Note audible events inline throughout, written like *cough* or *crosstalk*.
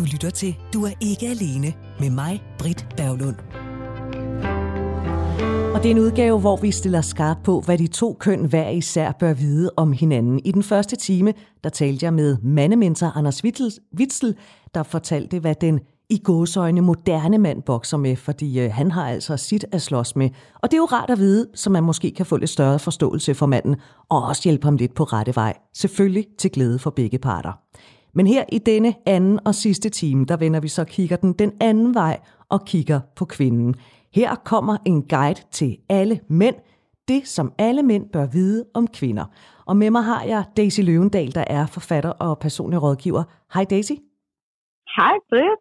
Du lytter til Du er ikke alene med mig, Britt Berglund. Og det er en udgave, hvor vi stiller skarp på, hvad de to køn hver især bør vide om hinanden. I den første time, der talte jeg med mandementor Anders Witzel, der fortalte, hvad den i gåsøjne moderne mand bokser med, fordi øh, han har altså sit at slås med. Og det er jo rart at vide, så man måske kan få lidt større forståelse for manden, og også hjælpe ham lidt på rette vej. Selvfølgelig til glæde for begge parter. Men her i denne anden og sidste time, der vender vi så kigger den den anden vej og kigger på kvinden. Her kommer en guide til alle mænd, det som alle mænd bør vide om kvinder. Og med mig har jeg Daisy Løvendal, der er forfatter og personlig rådgiver. Hej Daisy. Hej Britt.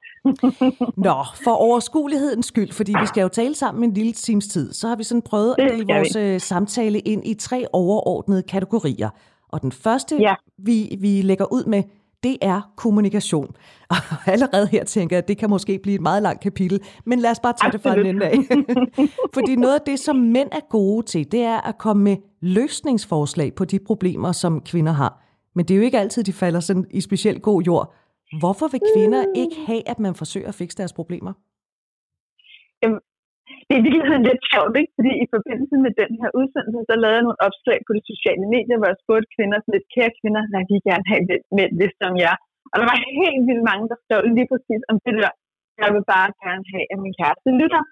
*laughs* Nå, for overskuelighedens skyld, fordi vi skal jo tale sammen en lille times tid, så har vi sådan prøvet at dele vores vi. Øh, samtale ind i tre overordnede kategorier. Og den første, ja. vi, vi lægger ud med, det er kommunikation. *laughs* Og allerede her tænker jeg, at det kan måske blive et meget langt kapitel, men lad os bare tage Absolut. det fra den ende af. *laughs* Fordi noget af det, som mænd er gode til, det er at komme med løsningsforslag på de problemer, som kvinder har. Men det er jo ikke altid, de falder sådan i specielt god jord. Hvorfor vil kvinder ikke have, at man forsøger at fikse deres problemer? Jamen, det er virkelig lidt sjovt, ikke? fordi i forbindelse med den her udsendelse, så lavede jeg nogle opslag på de sociale medier, hvor jeg spurgte kvinder, sådan lidt, kære kvinder, hvad vi gerne have lidt mænd, hvis om jer. Og der var helt vildt mange, der skrev lige præcis om det der, jeg vil bare gerne have, at min kæreste lytter.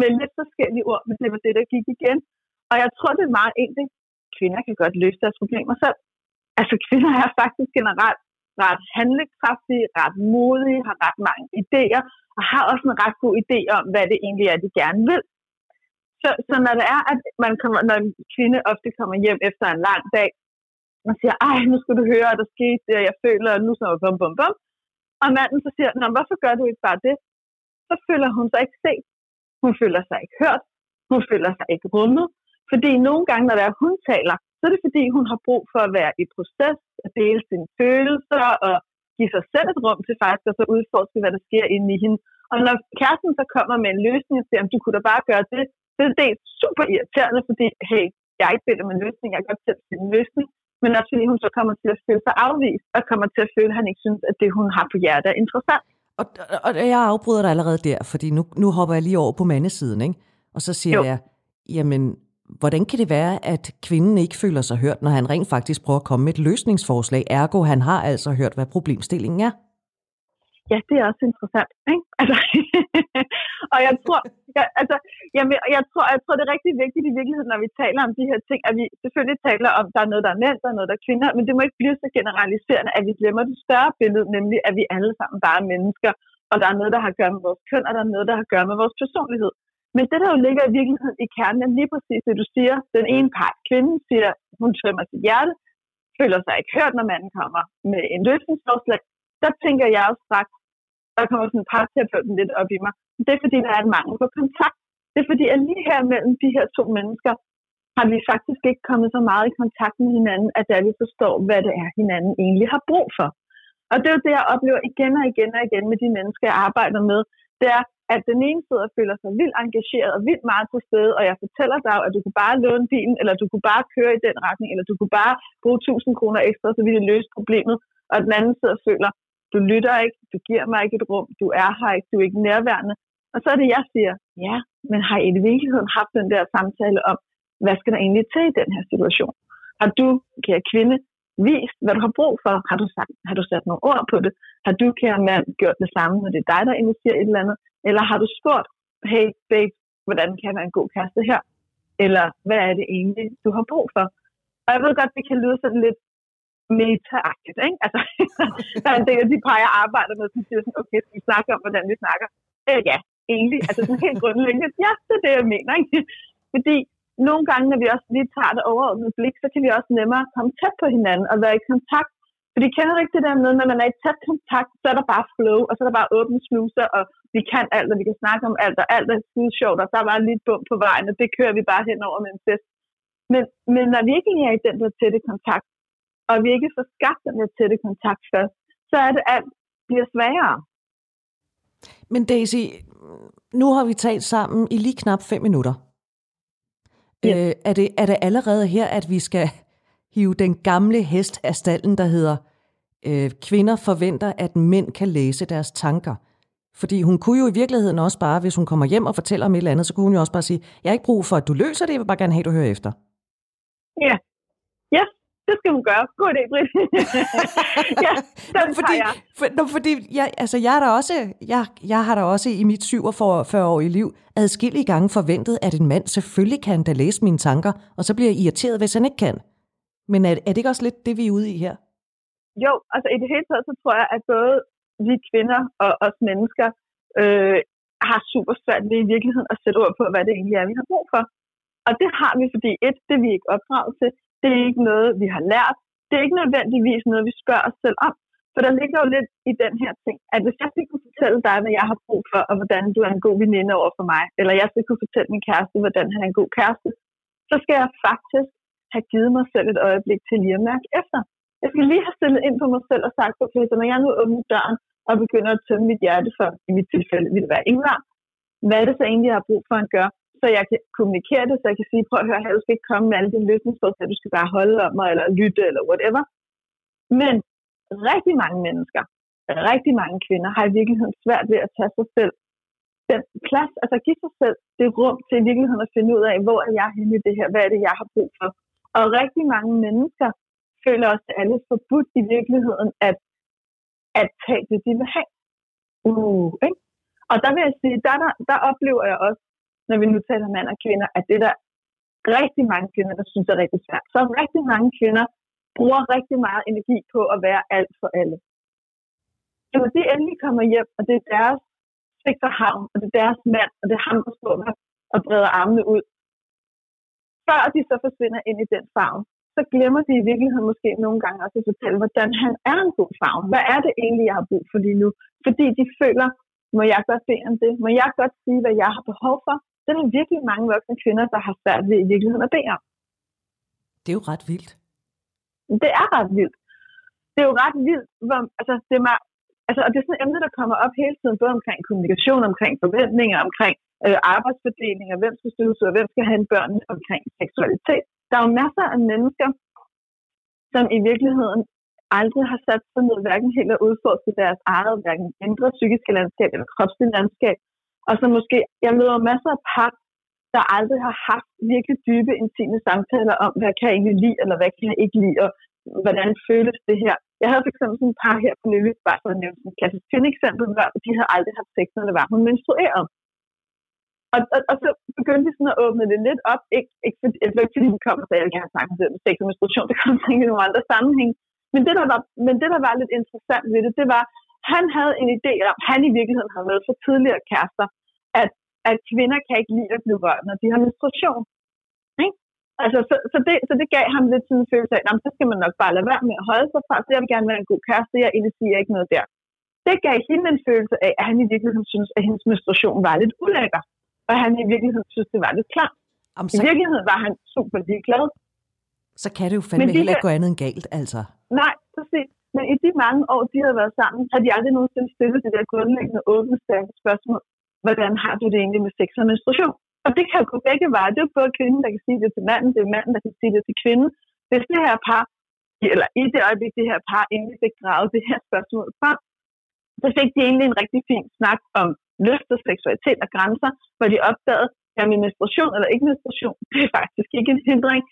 Med lidt forskellige ord, men det var det, der gik igen. Og jeg tror, det er meget enkelt. Kvinder kan godt løse deres problemer selv. Altså kvinder er faktisk generelt ret handlekraftige, ret modige, har ret mange idéer, og har også en ret god idé om, hvad det egentlig er, de gerne vil. Så, så når det er, at man kommer, når en kvinde ofte kommer hjem efter en lang dag, og siger, ej, nu skal du høre, at der skete det, og jeg føler, at nu så bum, bum, bum. Og manden så siger, Nå, hvorfor gør du ikke bare det? Så føler hun sig ikke set. Hun føler sig ikke hørt. Hun føler sig ikke rummet. Fordi nogle gange, når det er, hun taler, så er det fordi, hun har brug for at være i proces, at dele sine følelser og give sig selv et rum til faktisk at så udforske, hvad der sker inde i hende. Og når kæresten så kommer med en løsning og siger, du kunne da bare gøre det, det er det super irriterende, fordi, hey, jeg er ikke med en løsning, jeg kan godt selv finde en løsning, men også fordi hun så kommer til at føle sig afvist, og kommer til at føle, at han ikke synes, at det, hun har på hjertet, er interessant. Og, og jeg afbryder dig allerede der, fordi nu, nu hopper jeg lige over på mandesiden, ikke? og så siger jo. jeg, jamen hvordan kan det være, at kvinden ikke føler sig hørt, når han rent faktisk prøver at komme med et løsningsforslag? Ergo, han har altså hørt, hvad problemstillingen er. Ja, det er også interessant. Ikke? *laughs* Altså, og jeg tror, jeg, altså, jeg, jeg, tror, jeg tror, det er rigtig vigtigt i virkeligheden, når vi taler om de her ting, at vi selvfølgelig taler om, at der er noget, der er mænd, der er noget, der er kvinder, men det må ikke blive så generaliserende, at vi glemmer det større billede, nemlig at vi alle sammen bare er mennesker, og der er noget, der har at gøre med vores køn, og der er noget, der har at gøre med vores personlighed. Men det, der jo ligger i virkeligheden i kernen, er lige præcis det, du siger. Den ene part, kvinden, siger, hun tømmer sit hjerte, føler sig ikke hørt, når manden kommer med en løsningsforslag. Der tænker jeg også straks, der kommer sådan en parterapeuten lidt op i mig. Det er fordi, der er en mangel på kontakt. Det er fordi, at lige her mellem de her to mennesker, har vi faktisk ikke kommet så meget i kontakt med hinanden, at der vi forstår, hvad det er, hinanden egentlig har brug for. Og det er jo det, jeg oplever igen og igen og igen med de mennesker, jeg arbejder med. Det er, at den ene sidder og føler sig vildt engageret og vildt meget til stede, og jeg fortæller dig, at du kunne bare låne bilen, eller du kunne bare køre i den retning, eller du kunne bare bruge 1000 kroner ekstra, så vi det løse problemet. Og den anden sidder og føler, du lytter ikke, du giver mig ikke et rum, du er her ikke, du er ikke nærværende. Og så er det, jeg siger, ja, men har I i virkeligheden haft den der samtale om, hvad skal der egentlig til i den her situation? Har du, kære kvinde, vist, hvad du har brug for? Har du, sagt, har du sat nogle ord på det? Har du, kære mand, gjort det samme, når det er dig, der investerer et eller andet? Eller har du spurgt, hey babe, hvordan kan jeg være en god kæreste her? Eller hvad er det egentlig, du har brug for? Og jeg ved godt, det kan lyde sådan lidt meta-agtigt, ikke? Altså, *laughs* der er en del af de par, jeg arbejder med, som siger sådan, okay, vi snakker om, hvordan vi snakker? Øh, ja, egentlig. Altså sådan helt grundlæggende. *laughs* Ja, det er det, jeg mener, ikke? Fordi nogle gange, når vi også lige tager det overordnede blik, så kan vi også nemmere komme tæt på hinanden og være i kontakt. Fordi kender ikke det der med, når man er i tæt kontakt, så er der bare flow, og så er der bare åbne sluser, og vi kan alt, og vi kan snakke om alt, og alt er skide sjovt, og der var lige et bump på vejen, og det kører vi bare henover med en fest. Men, men når vi ikke er i den der tætte kontakt, og vi ikke får skabt den der tætte kontakt først, så er det alt bliver sværere. Men Daisy, nu har vi talt sammen i lige knap fem minutter. Ja. Øh, er, det, er det allerede her, at vi skal hive den gamle hest af stallen, der hedder, øh, kvinder forventer, at mænd kan læse deres tanker. Fordi hun kunne jo i virkeligheden også bare, hvis hun kommer hjem og fortæller om et eller andet, så kunne hun jo også bare sige, jeg har ikke brug for, at du løser det, jeg vil bare gerne have, at du hører efter. Ja, ja det skal hun gøre. God idé, Britt. *laughs* ja, den fordi, jeg. For, no, fordi jeg, altså, jeg, er der også, jeg, jeg har da også i mit 47-årige liv adskillige gange forventet, at en mand selvfølgelig kan da læse mine tanker, og så bliver jeg irriteret, hvis han ikke kan. Men er, er det ikke også lidt det, vi er ude i her? Jo, altså i det hele taget, så tror jeg, at både vi kvinder og os mennesker øh, har super svært ved i virkeligheden at sætte ord på, hvad det egentlig er, vi har brug for. Og det har vi, fordi et, det er vi ikke opdraget til, det er ikke noget, vi har lært, det er ikke nødvendigvis noget, vi spørger os selv om. For der ligger jo lidt i den her ting, at hvis jeg skulle kunne fortælle dig, hvad jeg har brug for, og hvordan du er en god veninde over for mig, eller jeg skal kunne fortælle min kæreste, hvordan han er en god kæreste, så skal jeg faktisk have givet mig selv et øjeblik til lige at mærke efter. Jeg skal lige have stillet ind på mig selv og sagt, okay, så når jeg nu åbner døren og begynder at tømme mit hjerte for, i mit tilfælde vil det være Ingvar, hvad er det så egentlig, jeg har brug for at gøre, så jeg kan kommunikere det, så jeg kan sige, prøv at høre her, du skal ikke komme med alle dine løsningsforslag, du skal bare holde om mig, eller lytte, eller whatever. Men rigtig mange mennesker, rigtig mange kvinder, har i virkeligheden svært ved at tage sig selv den plads, altså give sig selv det rum til i virkeligheden at finde ud af, hvor er jeg henne i det her, hvad er det, jeg har brug for. Og rigtig mange mennesker føler også, alle forbudt i virkeligheden at, at tage det, de vil have. Uh, ikke? Og der vil jeg sige, der, der, der oplever jeg også, når vi nu taler mand og kvinder, at det der rigtig mange kvinder, der synes er rigtig svært. Så rigtig mange kvinder bruger rigtig meget energi på at være alt for alle. Så når de endelig kommer hjem, og det er deres sikre havn, og det er deres mand, og det er ham, der står der og breder armene ud, før de så forsvinder ind i den farve, så glemmer de i virkeligheden måske nogle gange også at fortælle, hvordan han er en god farve. Hvad er det egentlig, jeg har brug for lige nu? Fordi de føler, må jeg godt bede om det? Må jeg godt sige, hvad jeg har behov for? Det er der virkelig mange voksne kvinder, der har svært ved i virkeligheden at bede om. Det er jo ret vildt. Det er ret vildt. Det er jo ret vildt, hvor, altså, det er meget, altså, og det er sådan et emne, der kommer op hele tiden, både omkring kommunikation, omkring forventninger, omkring øh, arbejdsfordeling, og hvem skal støtte og hvem skal have en børn, omkring seksualitet. Der er jo masser af mennesker, som i virkeligheden aldrig har sat sig ned, hverken helt at udforske deres eget, hverken indre psykiske landskab eller kropslige landskab. Og så måske, jeg møder masser af par, der aldrig har haft virkelig dybe, intime samtaler om, hvad kan jeg egentlig lide, eller hvad kan jeg ikke lide, og hvordan føles det her. Jeg havde for eksempel sådan et par her på nylig, bare for at nævne sådan et klassisk eksempel, hvor de havde aldrig haft sex, når det var, hun menstruerede. Og, og, og, så begyndte de sådan at åbne det lidt op, ikke, ikke fordi, ikke fordi de kom og sagde, at jeg gerne snakke om sex og menstruation, det kom i nogle andre sammenhæng. Men det, der var, men det, der var lidt interessant ved det, det var, han havde en idé om, han i virkeligheden havde med for tidligere kærester, at, at kvinder kan ikke lide at blive rørt, når de har menstruation. Ikke? Altså, så, så, det, så det gav ham lidt sådan en følelse af, at så skal man nok bare lade være med at holde sig fra, så jeg vil gerne være en god kæreste, jeg initierer ikke noget der. Det gav hende en følelse af, at han i virkeligheden synes, at hendes menstruation var lidt ulækker og han i virkeligheden synes, det var lidt klart. Jamen, så... I virkeligheden var han super ligeglad. Så kan det jo fandme heller ikke gå andet end galt, altså. Nej, præcis. Men i de mange år, de havde været sammen, havde de aldrig nogensinde stillet det der grundlæggende åbne spørgsmål. Hvordan har du det egentlig med sex og menstruation? Og det kan jo gå begge veje. Det er både kvinden, der kan sige det til manden, det er manden, der kan sige det til kvinden. Hvis det her par, eller i det øjeblik, det her par egentlig fik gravet det her spørgsmål frem, så fik de egentlig en rigtig fin snak om lyst seksualitet og grænser, hvor de opdagede, at min menstruation eller ikke menstruation, *laughs* det er faktisk ikke en hindring.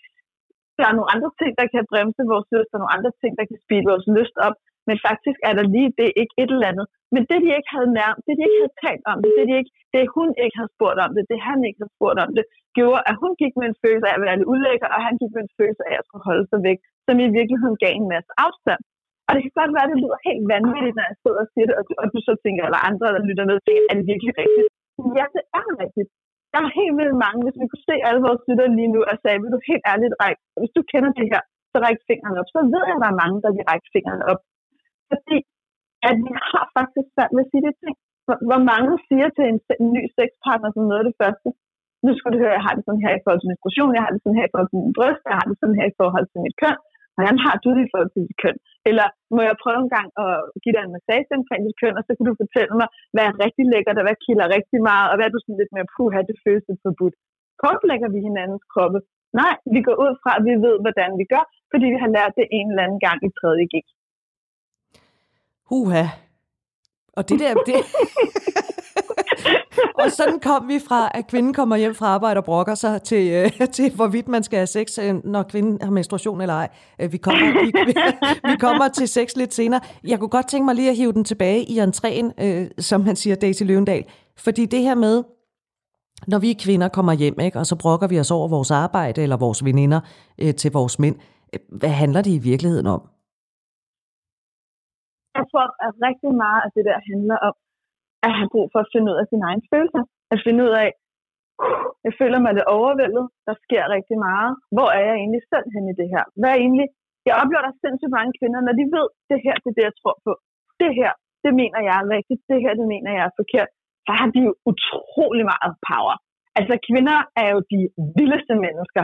Der er nogle andre ting, der kan bremse vores lyst, og nogle andre ting, der kan speede vores lyst op, men faktisk er der lige det ikke et eller andet. Men det, de ikke havde nærmt, det, de ikke havde talt om det, det, de ikke, det hun ikke havde spurgt om det, det han ikke havde spurgt om det, gjorde, at hun gik med en følelse af at være lidt ulækker, og han gik med en følelse af at skulle holde sig væk, som i virkeligheden gav en masse afstand. Og det kan godt være, at det lyder helt vanvittigt, når jeg sidder og siger det, og du, og du så tænker, eller andre, der lytter med, tænker, er det virkelig rigtigt? Ja, det er rigtigt. Der er helt vildt mange, hvis vi kunne se alle vores lytter lige nu og sagde, vil du helt ærligt række, hvis du kender det her, så ræk fingrene op. Så ved jeg, at der er mange, der vil række fingrene op. Fordi at vi har faktisk svært med at sige det ting. Hvor mange siger til en, en ny sexpartner som noget af det første, nu skal du høre, jeg har det sådan her i forhold til menstruation, jeg har det sådan her i forhold til min bryst, jeg har det sådan her i forhold til mit køn, hvordan har du det i forhold til dit køn? Eller må jeg prøve en gang at give dig en massage omkring dit køn, og så kan du fortælle mig, hvad er rigtig lækkert, og hvad kilder rigtig meget, og hvad er du sådan lidt mere puha, det føles lidt forbudt. Kortlægger vi hinandens kroppe? Nej, vi går ud fra, at vi ved, hvordan vi gør, fordi vi har lært det en eller anden gang i 3. G. Huha. Og det der, det... *laughs* og sådan kom vi fra, at kvinden kommer hjem fra arbejde og brokker sig, til, øh, til hvorvidt man skal have sex, øh, når kvinden har menstruation eller ej. Øh, vi, kommer, vi, vi, kommer til sex lidt senere. Jeg kunne godt tænke mig lige at hive den tilbage i entréen, øh, som man siger, Daisy Løvendal. Fordi det her med, når vi kvinder kommer hjem, ikke, og så brokker vi os over vores arbejde eller vores veninder øh, til vores mænd, øh, hvad handler det i virkeligheden om? Jeg tror, at rigtig meget af det der handler om, at have brug for at finde ud af sin egen følelser. At finde ud af, jeg føler mig lidt overvældet, der sker rigtig meget. Hvor er jeg egentlig selv hen i det her? Hvad er egentlig... Jeg oplever, der er sindssygt mange kvinder, når de ved, det her, det er det, jeg tror på. Det her, det mener jeg er rigtigt. Det her, det mener jeg er forkert så har de jo utrolig meget power. Altså kvinder er jo de vildeste mennesker,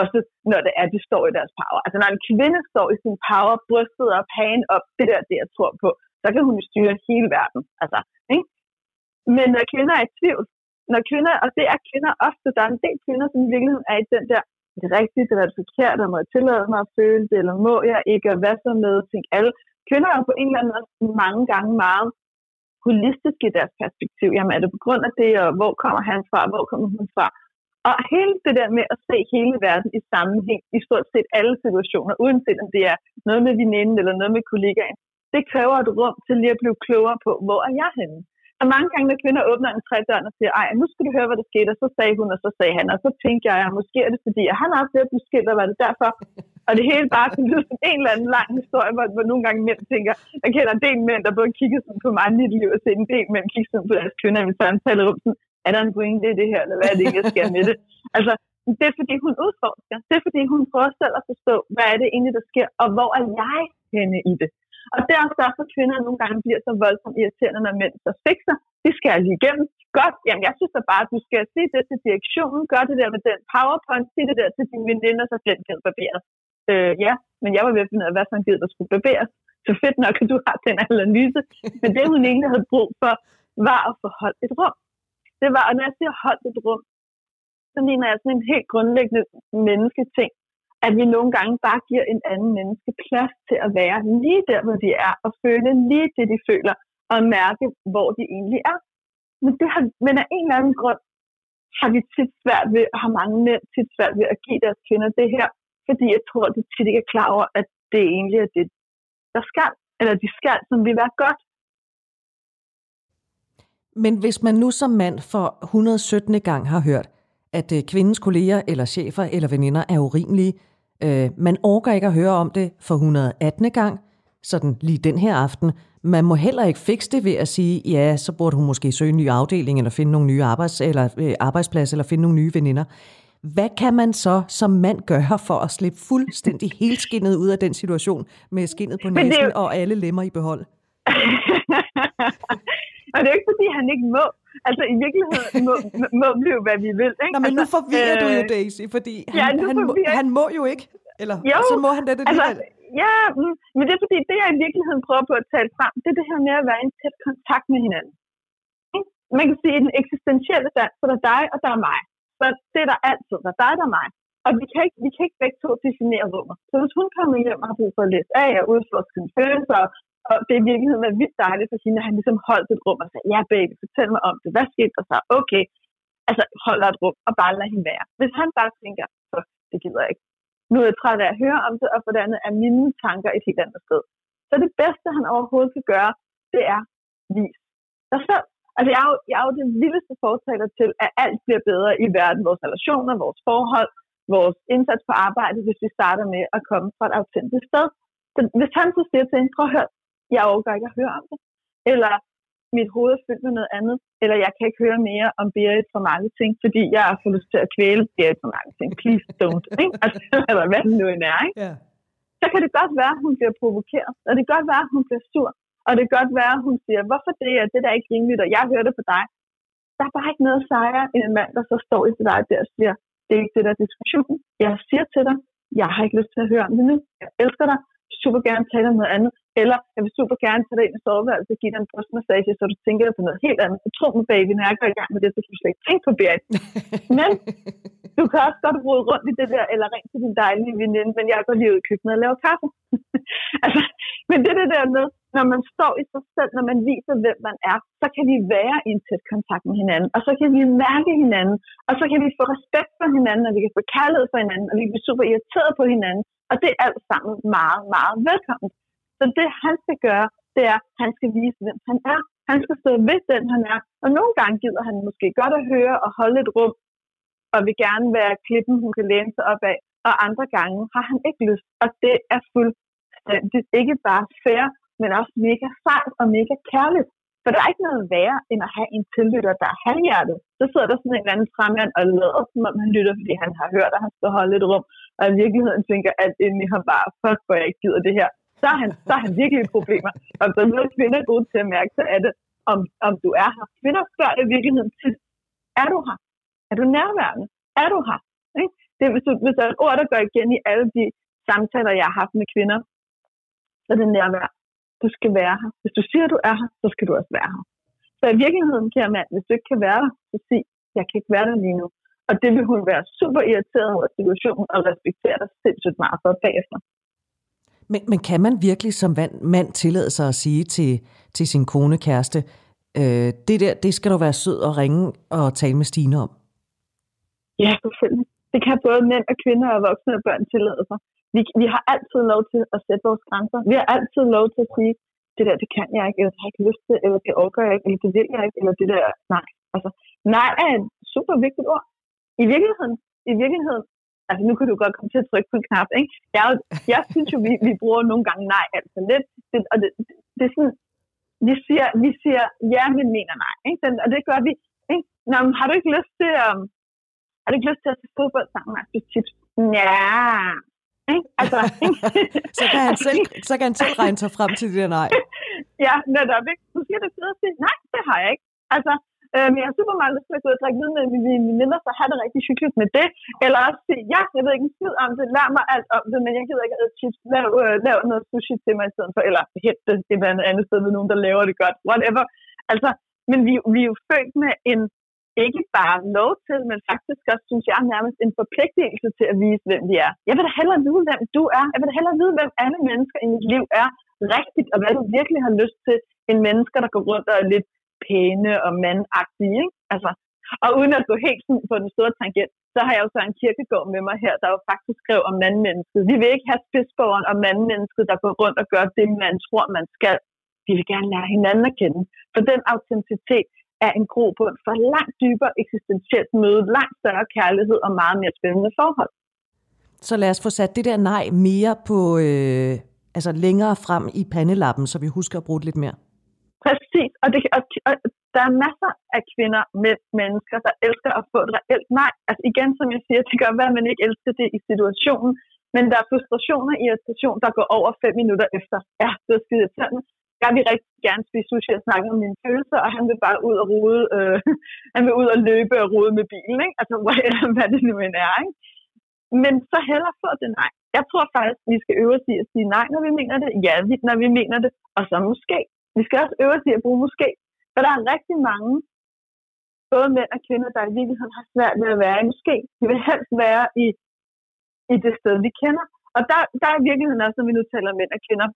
også når det er, de står i deres power. Altså når en kvinde står i sin power, brystet op, hagen op, det der, det jeg tror på, så kan hun styre hele verden. Altså, ikke? Men når kvinder er i tvivl, når kvinder, og det er kvinder ofte, der er en del kvinder, som i virkeligheden er i den der, det er rigtigt, det er det forkert, og må jeg tillade mig at føle det, eller må jeg ikke, og hvad så med, tænk alle. Kvinder er på en eller anden måde mange gange meget holistisk i deres perspektiv. Jamen er det på grund af det, og hvor kommer han fra, hvor kommer hun fra? Og hele det der med at se hele verden i sammenhæng i stort set alle situationer, uanset om det er noget med veninden eller noget med kollegaen, det kræver et rum til lige at blive klogere på, hvor er jeg henne? Og mange gange, når kvinder åbner en trædør og siger, ej, nu skal du høre, hvad der skete, og så sagde hun, og så sagde han, og så tænkte jeg, at måske er det fordi, at han har at blive skilt, og var det derfor? Og det hele bare kan lyde som en eller anden lang historie, hvor, hvor nogle gange mænd tænker, jeg kender en del mænd, der både kigger sådan på mig i mit liv, og ser en del mænd kigge sådan på deres kvinder i mit samtalerum, sådan, er der en pointe i det her, eller hvad er det, jeg skal med det? Altså, det er fordi, hun udforsker. Det er fordi, hun prøver selv at forstå, hvad er det egentlig, der sker, og hvor er jeg henne i det? Og det er også derfor, at kvinder nogle gange bliver så voldsomt irriterende, når mænd så fikser. Det skal lige igennem. Godt, jamen jeg synes da bare, at du skal sige det til direktionen, gør det der med den powerpoint, sige det der til dine veninder, så den kan barberes. Øh, ja, men jeg var ved at finde ud af, hvad for en der skulle barberes. Så fedt nok, at du har den analyse. Men det, hun egentlig havde brug for, var at få holdt et rum. Det var, og når jeg siger holdt et rum, så mener jeg sådan en helt grundlæggende mennesketing, at vi nogle gange bare giver en anden menneske plads til at være lige der, hvor de er, og føle lige det, de føler, og mærke, hvor de egentlig er. Men, det har, men af en eller anden grund har vi tit svært ved, og har mange mænd tit svært ved at give deres kvinder det her, fordi jeg tror, at de tit ikke er klar over, at det egentlig er det, der skal, eller de skal, som vil være godt. Men hvis man nu som mand for 117. gang har hørt, at øh, kvindens kolleger eller chefer eller veninder er urimelige, Øh, man orker ikke at høre om det for 118. gang, sådan lige den her aften. Man må heller ikke fikse det ved at sige, ja, så burde hun måske søge en ny afdeling, eller finde nogle nye arbejds, eller, øh, arbejdsplads, eller finde nogle nye veninder. Hvad kan man så som mand gøre for at slippe fuldstændig *laughs* helskinnet ud af den situation, med skinnet på næsen jo... og alle lemmer i behold? *laughs* og det er jo ikke, fordi han ikke må. Altså i virkeligheden må, må vi jo, hvad vi vil. Ikke? Nå, men nu altså, forvirrer øh, du jo, Daisy, fordi ja, han, han, må, han må jo ikke. Eller jo, så må han det, det altså, Ja, mm, men det er fordi, det jeg i virkeligheden prøver på at tale frem, det er det her med at være i en tæt kontakt med hinanden. Man kan sige, at i den eksistentielle stand, så der er dig, og der er mig. Så det er der altid. Der er dig, der er mig. Og vi kan ikke, vi kan ikke begge to definere rummet. Så hvis hun kommer hjem og har brug for at læse af og udforske sine følelser og det er i virkeligheden været vildt dejligt for hende, at han ligesom holdt et rum og sagde, ja baby, fortæl mig om det. Hvad skete der så? Okay. Altså holder et rum og bare lader hende være. Hvis han bare tænker, så det gider jeg ikke. Nu er jeg træt af at høre om det, og for det andet er mine tanker et helt andet sted. Så det bedste, han overhovedet kan gøre, det er vis dig selv. Altså, jeg er, jo, jeg er jo den vildeste fortaler til, at alt bliver bedre i verden. Vores relationer, vores forhold, vores indsats på arbejde, hvis vi starter med at komme fra et autentisk sted. Så hvis han så siger til en, prøv at høre, jeg overgår ikke at høre om det. Eller mit hoved er fyldt med noget andet. Eller jeg kan ikke høre mere om Berit for mange ting, fordi jeg har fået lyst til at kvæle Berit for mange ting. Please don't. Ikke? *laughs* Altså, eller hvad det nu end er. Ikke? Yeah. Så kan det godt være, at hun bliver provokeret. Og det kan godt være, at hun bliver sur. Og det kan godt være, at hun siger, hvorfor det er det der er ikke rimeligt, og jeg hører det på dig. Der er bare ikke noget sejre end en mand, der så står i dig der og siger, det er ikke det der diskussion. Jeg siger til dig, jeg har ikke lyst til at høre om det nu. Jeg elsker dig super gerne tale om noget andet. Eller jeg vil super gerne tage dig ind i soveværelset og give dig en brystmassage, så du tænker på noget helt andet. Tro mig, baby, når jeg går i gang med det, så kan du slet ikke tænke på Berit. *laughs* Men du kan også godt rode rundt i det der, eller ring til din dejlige veninde, men jeg går lige ud i køkkenet og laver kaffe. *laughs* altså, men det er det der med, når man står i sig selv, når man viser, hvem man er, så kan vi være i en tæt kontakt med hinanden, og så kan vi mærke hinanden, og så kan vi få respekt for hinanden, og vi kan få kærlighed for hinanden, og vi kan blive super irriteret på hinanden, og det er alt sammen meget, meget velkommen. Så det han skal gøre, det er, at han skal vise, hvem han er. Han skal stå ved den, han er. Og nogle gange gider han måske godt at høre og holde et rum, og vil gerne være klippen, hun kan læne sig op af. Og andre gange har han ikke lyst. Og det er fuldstændig ikke bare fair, men også mega sejt og mega kærligt. For der er ikke noget værre, end at have en tillytter, der er halvhjertet. Så sidder der sådan en eller anden fremmand og lader, som om han lytter, fordi han har hørt, at han skal holde et rum. Og i virkeligheden tænker alt ind i ham bare, fuck, hvor jeg ikke gider det her. Så har han, så han virkelig problemer. Og så er kvinder gode til at mærke, så er det, om, om du er her. Kvinder spørger i virkeligheden til, er du her? Er du nærværende? Er du her? Ikke? Det, hvis, du, hvis der er et ord, der går igen i alle de samtaler, jeg har haft med kvinder, så er det nærvær. Du skal være her. Hvis du siger, at du er her, så skal du også være her. Så i virkeligheden, kære mand, hvis du ikke kan være der, så sig, jeg kan ikke være der lige nu. Og det vil hun være super irriteret over situationen og respektere dig sindssygt meget for bagefter. Men, men kan man virkelig som mand tillade sig at sige til, til sin kone, kæreste, øh, det der, det skal du være sød og ringe og tale med Stine om? Ja, selvfølgelig. Det kan både mænd og kvinder og voksne og børn tillade sig. Vi, vi har altid lov til at sætte vores grænser. Vi har altid lov til at sige, det der, det kan jeg ikke, eller det har jeg ikke lyst til, eller det overgår jeg ikke, eller det vil jeg ikke, eller det der, nej. Altså, nej er et super vigtigt ord. I virkeligheden, i virkeligheden, altså nu kan du godt komme til at trykke på en knap, ikke? Jeg, jeg synes jo, vi, vi bruger nogle gange nej alt for lidt, det, og det, det, det er sådan, vi siger, vi siger ja, men mener nej, ikke? Den, og det gør vi, ikke? Nå, men har du ikke lyst til, um, har du ikke lyst til at se fodbold sammen med tips? Ja, ikke? Altså, *laughs* så, kan han selv, så kan han selv regne sig frem til det der nej. *laughs* ja, netop, ikke? Du siger det sidde og nej, det har jeg ikke. Altså, Øh, men jeg har super meget lyst til at gå og drikke vin med mine veninder, så have det rigtig hyggeligt med det. Eller også sige, ja, jeg ved ikke en skid om det, lær mig alt om det, men jeg gider ikke at chips. Lav, øh, lav noget sushi til mig i stedet for, eller hente det et eller andet, sted ved nogen, der laver det godt. Whatever. Altså, men vi, vi er jo født med en ikke bare lov til, men faktisk også, synes jeg, nærmest en forpligtelse til at vise, hvem vi er. Jeg vil da hellere vide, hvem du er. Jeg vil da hellere vide, hvem alle mennesker i mit liv er rigtigt, og hvad du virkelig har lyst til, end mennesker, der går rundt og er lidt pæne og mandagtige. Ikke? Altså, og uden at gå helt sådan på den store tangent, så har jeg jo så en kirkegård med mig her, der jo faktisk skrev om mandmennesket. Vi vil ikke have spidsborgeren og mandmennesket, der går rundt og gør det, man tror, man skal. Vi vil gerne lære hinanden at kende. For den autenticitet er en grobund for langt dybere eksistentielt møde, langt større kærlighed og meget mere spændende forhold. Så lad os få sat det der nej mere på, øh, altså længere frem i pandelappen, så vi husker at bruge det lidt mere. Præcis, og, det, og, og der er masser af kvinder mænd, mennesker, der elsker at få et reelt nej. Altså igen, som jeg siger, det gør, være, at man ikke elsker det i situationen, men der er frustration og irritation, der går over fem minutter efter. Ja, det er skide irriterende. Jeg vil rigtig gerne spise sushi og snakke om mine følelser, og han vil bare ud og rode, øh, *laughs* han vil ud og løbe og rode med bilen, ikke? Altså, *laughs* hvad det nu end er, ikke? Men så heller få det nej. Jeg tror faktisk, vi skal øve os i at sige nej, når vi mener det. Ja, når vi mener det. Og så måske vi skal også øve os i at bruge måske, for der er rigtig mange, både mænd og kvinder, der i virkeligheden har svært ved at være i måske. De vil helst være i, i det sted, vi kender. Og der, der er i virkeligheden også, når vi nu taler mænd og kvinder,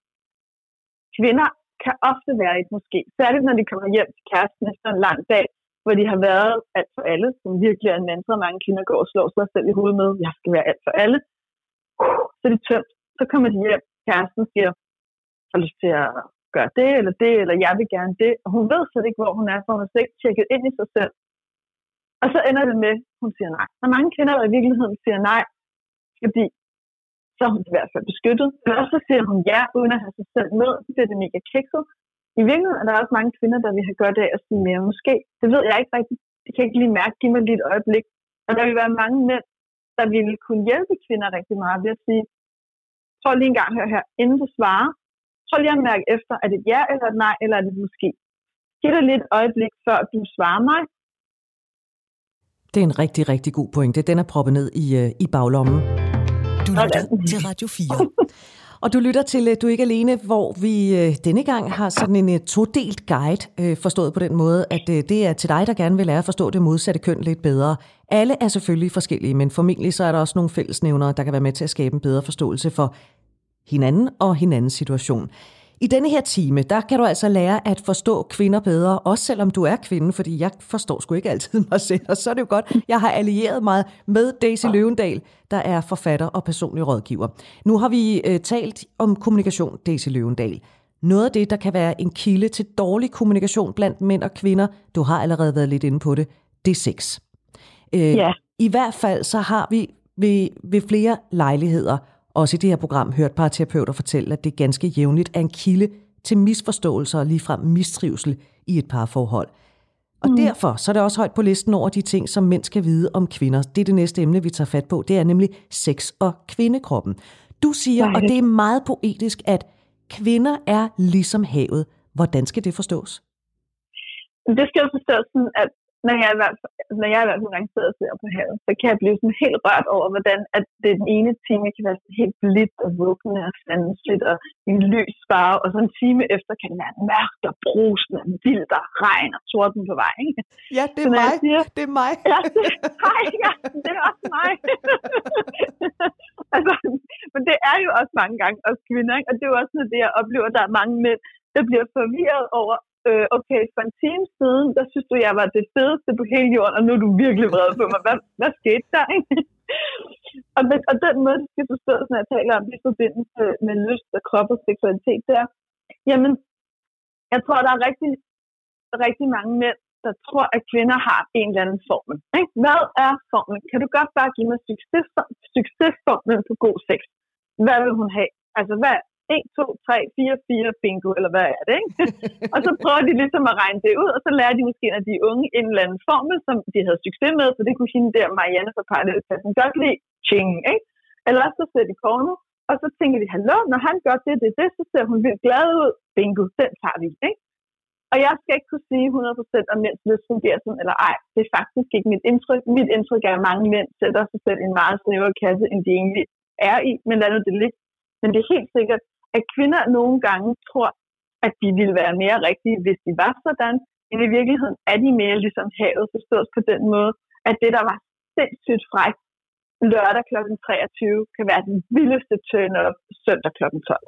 kvinder kan ofte være i et måske. Særligt når de kommer hjem til kæresten efter en lang dag, hvor de har været alt for alle, som virkelig er en mantra, mange kvinder går og slår sig selv i hovedet med, jeg skal være alt for alle. Så er tømt. Så kommer de hjem, kæresten siger, har lyst til at gøre det eller det, eller jeg vil gerne det. Og hun ved slet ikke, hvor hun er, for hun har slet ikke tjekket ind i sig selv. Og så ender det med, at hun siger nej. Og mange kvinder, i virkeligheden siger nej, fordi så er hun i hvert fald beskyttet. Men også så siger hun ja, uden at have sig selv med. Så bliver det mega kikset. I virkeligheden er der også mange kvinder, der vil have godt af at sige mere måske. Det ved jeg ikke rigtigt. Det kan jeg ikke lige mærke. Giv mig lige et øjeblik. Og der vil være mange mænd, der ville kunne hjælpe kvinder rigtig meget ved at sige, prøv lige en gang her, her, inden du svarer, Prøv lige at mærke efter, er det et ja eller et nej, eller er det måske? Giv dig lidt øjeblik, før du svarer mig. Det er en rigtig, rigtig god pointe. Den er proppet ned i, øh, i baglommen. Du lytter til Radio 4. *laughs* Og du lytter til øh, Du er ikke alene, hvor vi øh, denne gang har sådan en todelt guide, forstået på den måde, at det er til dig, der gerne vil lære at forstå det modsatte køn lidt bedre. Alle er selvfølgelig forskellige, men formentlig så er der også nogle fællesnævnere, der kan være med til at skabe en bedre forståelse for hinanden og hinandens situation. I denne her time, der kan du altså lære at forstå kvinder bedre, også selvom du er kvinde, fordi jeg forstår sgu ikke altid mig selv, og så er det jo godt, jeg har allieret mig med Daisy Løvendal, der er forfatter og personlig rådgiver. Nu har vi øh, talt om kommunikation, Daisy Løvendal. Noget af det, der kan være en kilde til dårlig kommunikation blandt mænd og kvinder, du har allerede været lidt inde på det, det er sex. Øh, ja. I hvert fald så har vi ved, ved flere lejligheder også i det her program hørt parterapeuter fortælle, at det ganske jævnligt er en kilde til misforståelser og ligefrem mistrivsel i et parforhold. Og mm. derfor så er det også højt på listen over de ting, som mænd skal vide om kvinder. Det er det næste emne, vi tager fat på. Det er nemlig sex og kvindekroppen. Du siger, og det er meget poetisk, at kvinder er ligesom havet. Hvordan skal det forstås? Det skal jo forstås sådan, at når jeg, i hvert fald, når jeg i hvert fald sidder og ser på havet, så kan jeg blive sådan helt rørt over, hvordan at det den ene time kan være helt blidt og vuggende og sandsligt og en lys farve, og så en time efter kan det være mørkt og brusende og vildt og regn og torden på vej. Ikke? Ja, det er mig. Siger, det er mig. Ja, det, hej, ja, det er også mig. *laughs* altså, men det er jo også mange gange os kvinder, ikke? og det er jo også noget det, jeg oplever, at der er mange mænd, der bliver forvirret over, øh, okay, for en time siden, der synes du, jeg var det fedeste på hele jorden, og nu er du virkelig vred på mig. Hvad, hvad skete der? *laughs* Og, den, og den måde, det skal forstås, når jeg taler om i forbindelse med lyst og krop og seksualitet, det er, jamen, jeg tror, der er rigtig, rigtig mange mænd, der tror, at kvinder har en eller anden formel. Ikke? Hvad er formlen? Kan du godt bare give mig succes, succesformlen på god sex? Hvad vil hun have? Altså, hvad, 1, 2, 3, 4, 4, bingo, eller hvad er det, ikke? *laughs* og så prøver de ligesom at regne det ud, og så lærer de måske, at de unge en eller anden formel, som de havde succes med, for det kunne hende der Marianne fra Parallelklassen godt lide, ching, ikke? Eller så ser de porno, og så tænker de, hallo, når han gør det, det, det, så ser hun vildt glad ud, bingo, den tager vi, ikke? Og jeg skal ikke kunne sige 100% om mænds lyst fungerer sådan eller ej. Det er faktisk ikke mit indtryk. Mit indtryk er, at mange mænd sætter sig selv i en meget snæver kasse, end de egentlig er i, men lad nu det ligge. Men det er helt sikkert, at kvinder nogle gange tror, at de ville være mere rigtige, hvis de var sådan, men i virkeligheden er de mere ligesom havet forstået på den måde, at det, der var sindssygt frækt lørdag kl. 23, kan være den vildeste turn-up søndag kl. 12.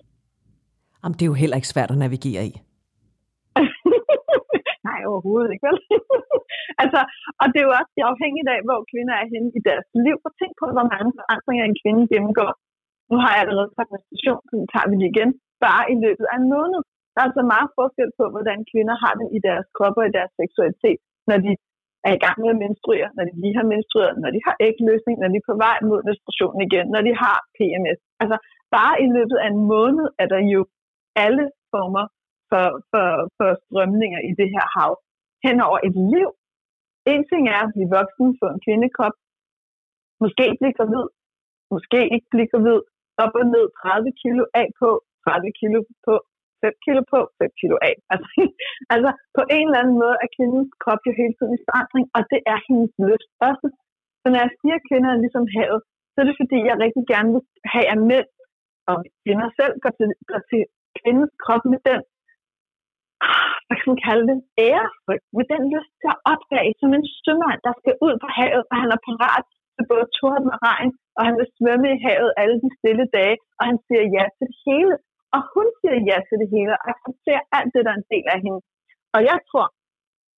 Jamen, det er jo heller ikke svært at navigere i. *laughs* Nej, overhovedet ikke, vel? *laughs* altså, og det er jo også afhængigt af, hvor kvinder er henne i deres liv. Og tænk på, hvor mange forandringer en kvinde gennemgår nu har jeg allerede sagt menstruation, så nu tager vi det igen, bare i løbet af en måned. Der er altså meget forskel på, hvordan kvinder har det i deres krop og i deres seksualitet, når de er i gang med at menstruere, når de lige har menstrueret, når de har ægløsning, når de er på vej mod menstruation igen, når de har PMS. Altså bare i løbet af en måned er der jo alle former for, for, for strømninger i det her hav hen over et liv. En ting er at blive voksen, få en kvindekrop, måske blive gravid, måske ikke blive gravid, op og ned 30 kilo af på, 30 kilo på, 5 kilo på, 5 kilo af. *laughs* Altså, altså på en eller anden måde er kvindens krop jo hele tiden i forandring, og det er hendes lyst også. Så når jeg siger, at kvinder er ligesom havet, så er det fordi, jeg rigtig gerne vil have, at mænd og kvinder selv går til, går til kvindens krop med den, hvad kan man kalde det, ærefrygt, med den lyst til at opdage, som en sømand, der skal ud på havet, og han er parat til både torden og regn, og han vil svømme i havet alle de stille dage, og han siger ja til det hele. Og hun siger ja til det hele, og accepterer alt det, der er en del af hende. Og jeg tror,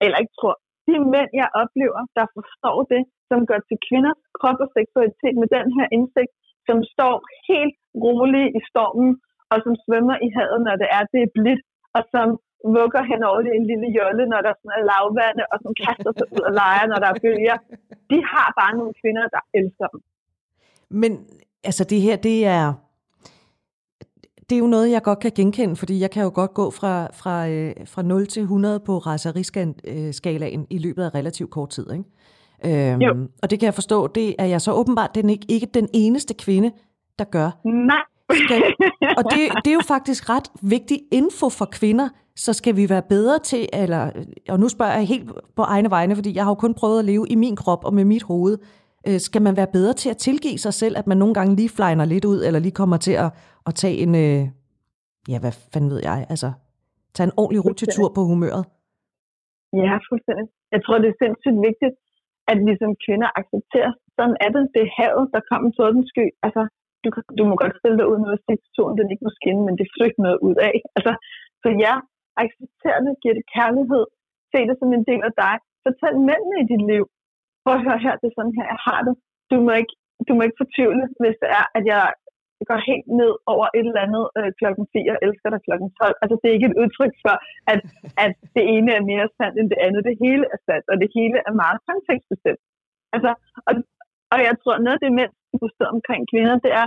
eller ikke tror, de mænd, jeg oplever, der forstår det, som gør til kvinders krop og seksualitet med den her indsigt, som står helt roligt i stormen, og som svømmer i havet, når det er, det er blidt, og som vugger hen over det en lille jolle, når der sådan er lavvande, og som kaster sig ud og leger, når der er bølger. De har bare nogle kvinder, der elsker dem. Men altså det her, det er, det er jo noget, jeg godt kan genkende, fordi jeg kan jo godt gå fra, fra, øh, fra 0 til 100 på raseriskalaen i løbet af relativt kort tid. Ikke? Øhm, og det kan jeg forstå, det er jeg så åbenbart den ikke, ikke den eneste kvinde, der gør. Nej. Skal, og det, det er jo faktisk ret vigtig info for kvinder, så skal vi være bedre til, eller, og nu spørger jeg helt på egne vegne, fordi jeg har jo kun prøvet at leve i min krop og med mit hoved, Øh, skal man være bedre til at tilgive sig selv, at man nogle gange lige flyner lidt ud, eller lige kommer til at, at tage en, øh, ja, hvad fanden ved jeg, altså, tage en ordentlig rutetur på humøret? Ja, fuldstændig. Jeg tror, det er sindssygt vigtigt, at vi som kvinder accepterer, sådan er det, det er havet, der kommer en den sky. Altså, du, du må godt stille dig ud med, at situationen den ikke må skinne, men det får ikke noget ud af. Altså, så ja, accepter det, giver det kærlighed, se det som en del af dig. Fortæl mændene i dit liv, prøv at høre her, det er sådan her, jeg har det. Du må ikke, du må ikke fortvivle, hvis det er, at jeg går helt ned over et eller andet øh, klokken 4 og elsker dig klokken 12. Altså, det er ikke et udtryk for, at, at det ene er mere sandt end det andet. Det hele er sandt, og det hele er meget kontekstbestemt. Altså, og, og jeg tror, noget af det mænd forstår omkring kvinder, det er,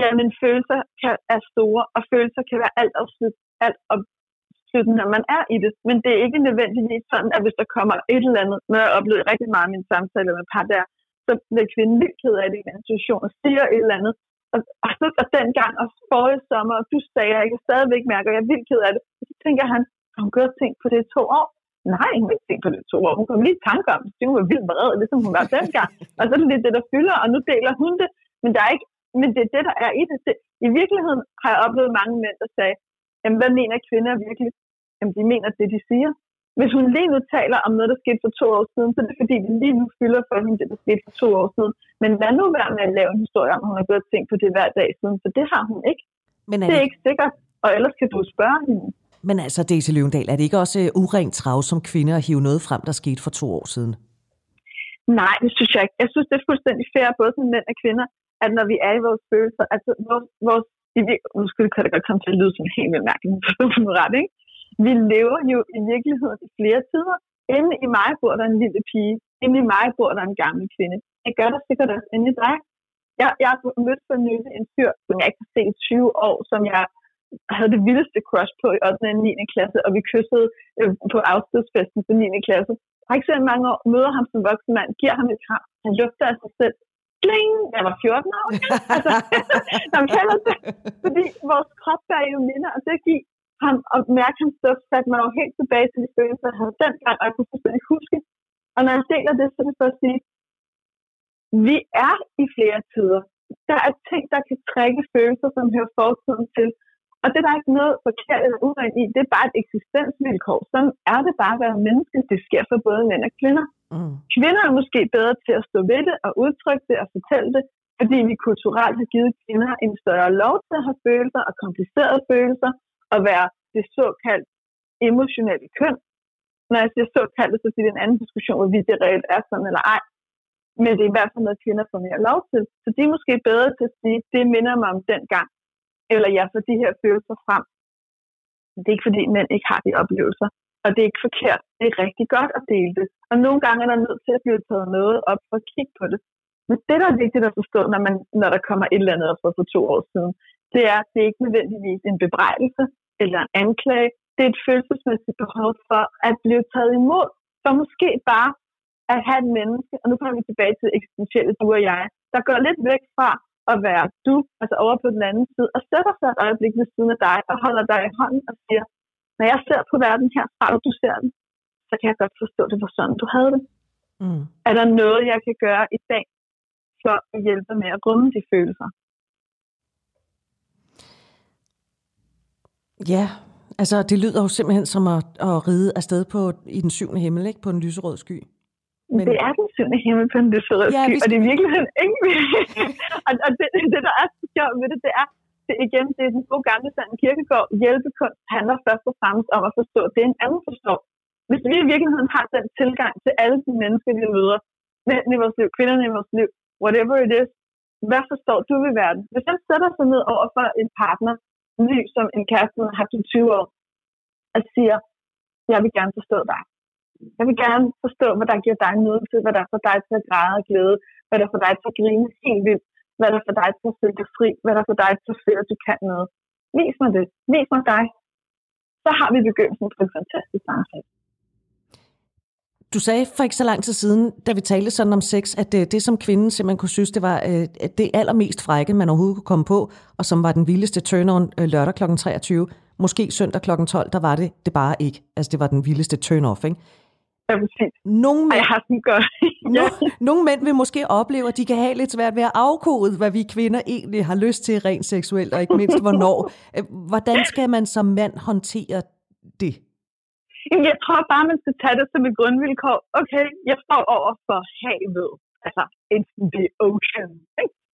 ja, men følelser kan, er store, og følelser kan være alt opslut, alt opsluttende, når man er i det. Men det er ikke nødvendigvis sådan, at hvis der kommer et eller andet, når jeg oplever rigtig meget i min samtale med par der, så bliver kvinden lidt ked af det i en situation og siger et eller andet, og, og, så, og dengang og forrige sommer, og du sagde, at jeg kan stadigvæk mærker, at jeg er vildt ked af det. Og så tænker han, har hun gjort ting på det i to år? Nej, hun har ikke tænkt på det to år. Hun kom lige i tanke om det. Hun var vildt beredt, ligesom hun var dengang. *laughs* og så er det lidt det, der fylder, og nu deler hun det. Men, der er ikke, men det er det, der er i det. det. I virkeligheden har jeg oplevet mange mænd, der sagde, jamen, hvad mener kvinder virkelig? Jamen, de mener det, de siger. Hvis hun lige nu taler om noget, der skete for to år siden, så er det fordi, det lige nu fylder for hende, det der skete for to år siden. Men lad nu være med at lave en historie om, hun har gået ting på det hver dag siden, for det har hun ikke. Men er det... det er ikke sikkert, og ellers kan du spørge hende. Men altså, Daisy Løvendal, er det ikke også øh, urent trav som kvinde at hive noget frem, der skete for to år siden? Nej, det synes jeg ikke. Jeg synes, det er fuldstændig fair, både som mænd og kvinder, at når vi er i vores følelser, altså vores, vores nu skal det godt komme til at lyde sådan helt vildt mærkeligt, for ret, ikke? vi lever jo i virkeligheden i flere tider. Inde i mig bor der en lille pige. Inde i mig bor der en gammel kvinde. Jeg gør der sikkert også inde i dig. Jeg, jeg har mødt for nylig en fyr, som jeg ikke har set i 20 år, som jeg havde det vildeste crush på i 8. og 9. klasse, og vi kyssede øh, på afskedsfesten for 9. klasse. Jeg har ikke set mange år, møder ham som voksen mand, giver ham et kram, han lufter af sig selv. Bling! Jeg var 14 år. *laughs* altså, han kalder det, fordi vores krop er jo minder, og det giver ham og mærke hans duft satte mig jo helt tilbage til de følelser, jeg havde dengang, og jeg kunne fuldstændig huske. Og når jeg deler det, så er det for at sige, vi er i flere tider. Der er ting, der kan trække følelser, som hører fortiden til. Og det der er ikke noget forkert eller urent i. Det er bare et eksistensvilkår. Sådan er det bare at være menneske. Det sker for både mænd og kvinder. Mm. Kvinder er måske bedre til at stå ved det og udtrykke det og fortælle det, fordi vi kulturelt har givet kvinder en større lov til at have følelser og komplicerede følelser, at være det såkaldt emotionelle køn. Når jeg siger såkaldt, så er det en anden diskussion, hvorvidt det reelt er sådan eller ej. Men det er i hvert fald noget, kvinder får mere lov til. Så de er måske bedre til at sige, det minder mig om den gang. Eller jeg får de her følelser frem. Det er ikke fordi, mænd ikke har de oplevelser. Og det er ikke forkert. Det er rigtig godt at dele det. Og nogle gange er der nødt til at blive taget noget op for at kigge på det. Men det, der er vigtigt at forstå, når, man, når der kommer et eller andet op for to år siden, det er, at det er ikke nødvendigvis en bebrejdelse eller en anklage. Det er et følelsesmæssigt behov for at blive taget imod. For måske bare at have et menneske, og nu kommer vi tilbage til eksistentielle du og jeg, der går lidt væk fra at være du, altså over på den anden side, og sætter sig et øjeblik ved siden af dig, og holder dig i hånden og siger, når jeg ser på verden her, fra du ser den, så kan jeg godt forstå, at det var sådan, du havde det. Mm. Er der noget, jeg kan gøre i dag, for at hjælpe med at rumme de følelser? Ja, altså det lyder jo simpelthen som at, at ride afsted på, i den syvende himmel, ikke? På en lyserød sky. Men... Det er den syvende himmel på en lyserød ja, sky, og det er virkelig ikke... *laughs* og, og det, det, der er så sjovt ved det, det er, det, igen, det er den gode gamle sand kirkegård. Hjælpekunst handler først og fremmest om at forstå, det er en anden forstår. Hvis vi i virkeligheden har den tilgang til alle de mennesker, vi møder, mænd i vores liv, kvinderne i vores liv, whatever it is, hvad forstår du ved verden? Hvis jeg sætter sig ned over for en partner, ny som en kæreste, har i 20 år, og siger, jeg vil gerne forstå dig. Jeg vil gerne forstå, hvad der giver dig til, hvad der får dig til at græde og glæde, hvad der får dig til at grine helt vildt, hvad der får dig til at føle dig fri, hvad der får dig til at føle, at du kan noget. Vis mig det. Vis mig dig. Så har vi begyndelsen på en fantastisk samtale. Du sagde for ikke så lang tid siden, da vi talte sådan om sex, at det, det som kvinden simpelthen kunne synes, det var øh, at det allermest frække, man overhovedet kunne komme på, og som var den vildeste turn-on øh, lørdag kl. 23, måske søndag kl. 12, der var det det bare ikke. Altså det var den vildeste turn-off, ikke? Ja, præcis. Nogle mænd, Ej, jeg har sådan godt. ja. nogle mænd vil måske opleve, at de kan have lidt svært ved at afkode, hvad vi kvinder egentlig har lyst til rent seksuelt, og ikke mindst hvornår. *laughs* Øh, hvordan skal man som mand håndtere det? Jeg tror bare, man skal tage det som et grundvilkår. Okay, jeg står over for havet. Altså, it's the ocean.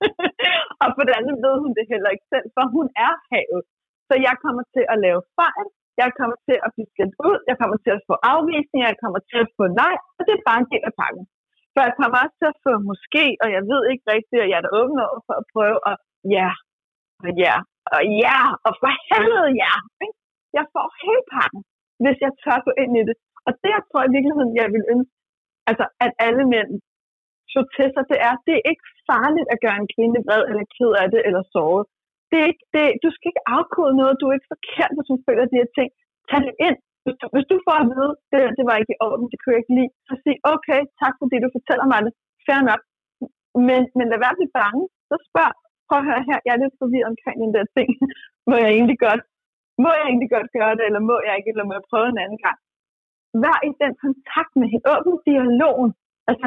*laughs* og på det andet ved hun det heller ikke selv, for hun er havet. Så jeg kommer til at lave fejl, jeg kommer til at blive skældt ud, jeg kommer til at få afvisning, jeg kommer til at få nej, og det er bare en del af pakken. For jeg kommer også til at få måske, og jeg ved ikke rigtigt, og jeg er da åben over for at prøve, og ja, og ja, og ja, og for helvede ja. Jeg får hele pakken, hvis jeg tør gå ind i det. Og det, jeg tror i virkeligheden, jeg vil ønske, altså at alle mænd så til sig, det er, det er ikke farligt at gøre en kvinde vred, eller ked af det, eller såret det er ikke, det, du skal ikke afkode noget, du er ikke forkert, hvis du føler de her ting. Tag det ind. Hvis du, hvis du får at vide, det, det var ikke i orden, det kunne jeg ikke lide, så sig, okay, tak fordi du fortæller mig det. Fair nok. Men, men lad være at blive bange. Så spørg, prøv at høre her, jeg er lidt forvirret omkring den der ting. må jeg egentlig godt, må jeg egentlig godt gøre det, eller må jeg ikke, eller må jeg prøve en anden gang? Vær i den kontakt med hende. Åbn dialogen. Altså,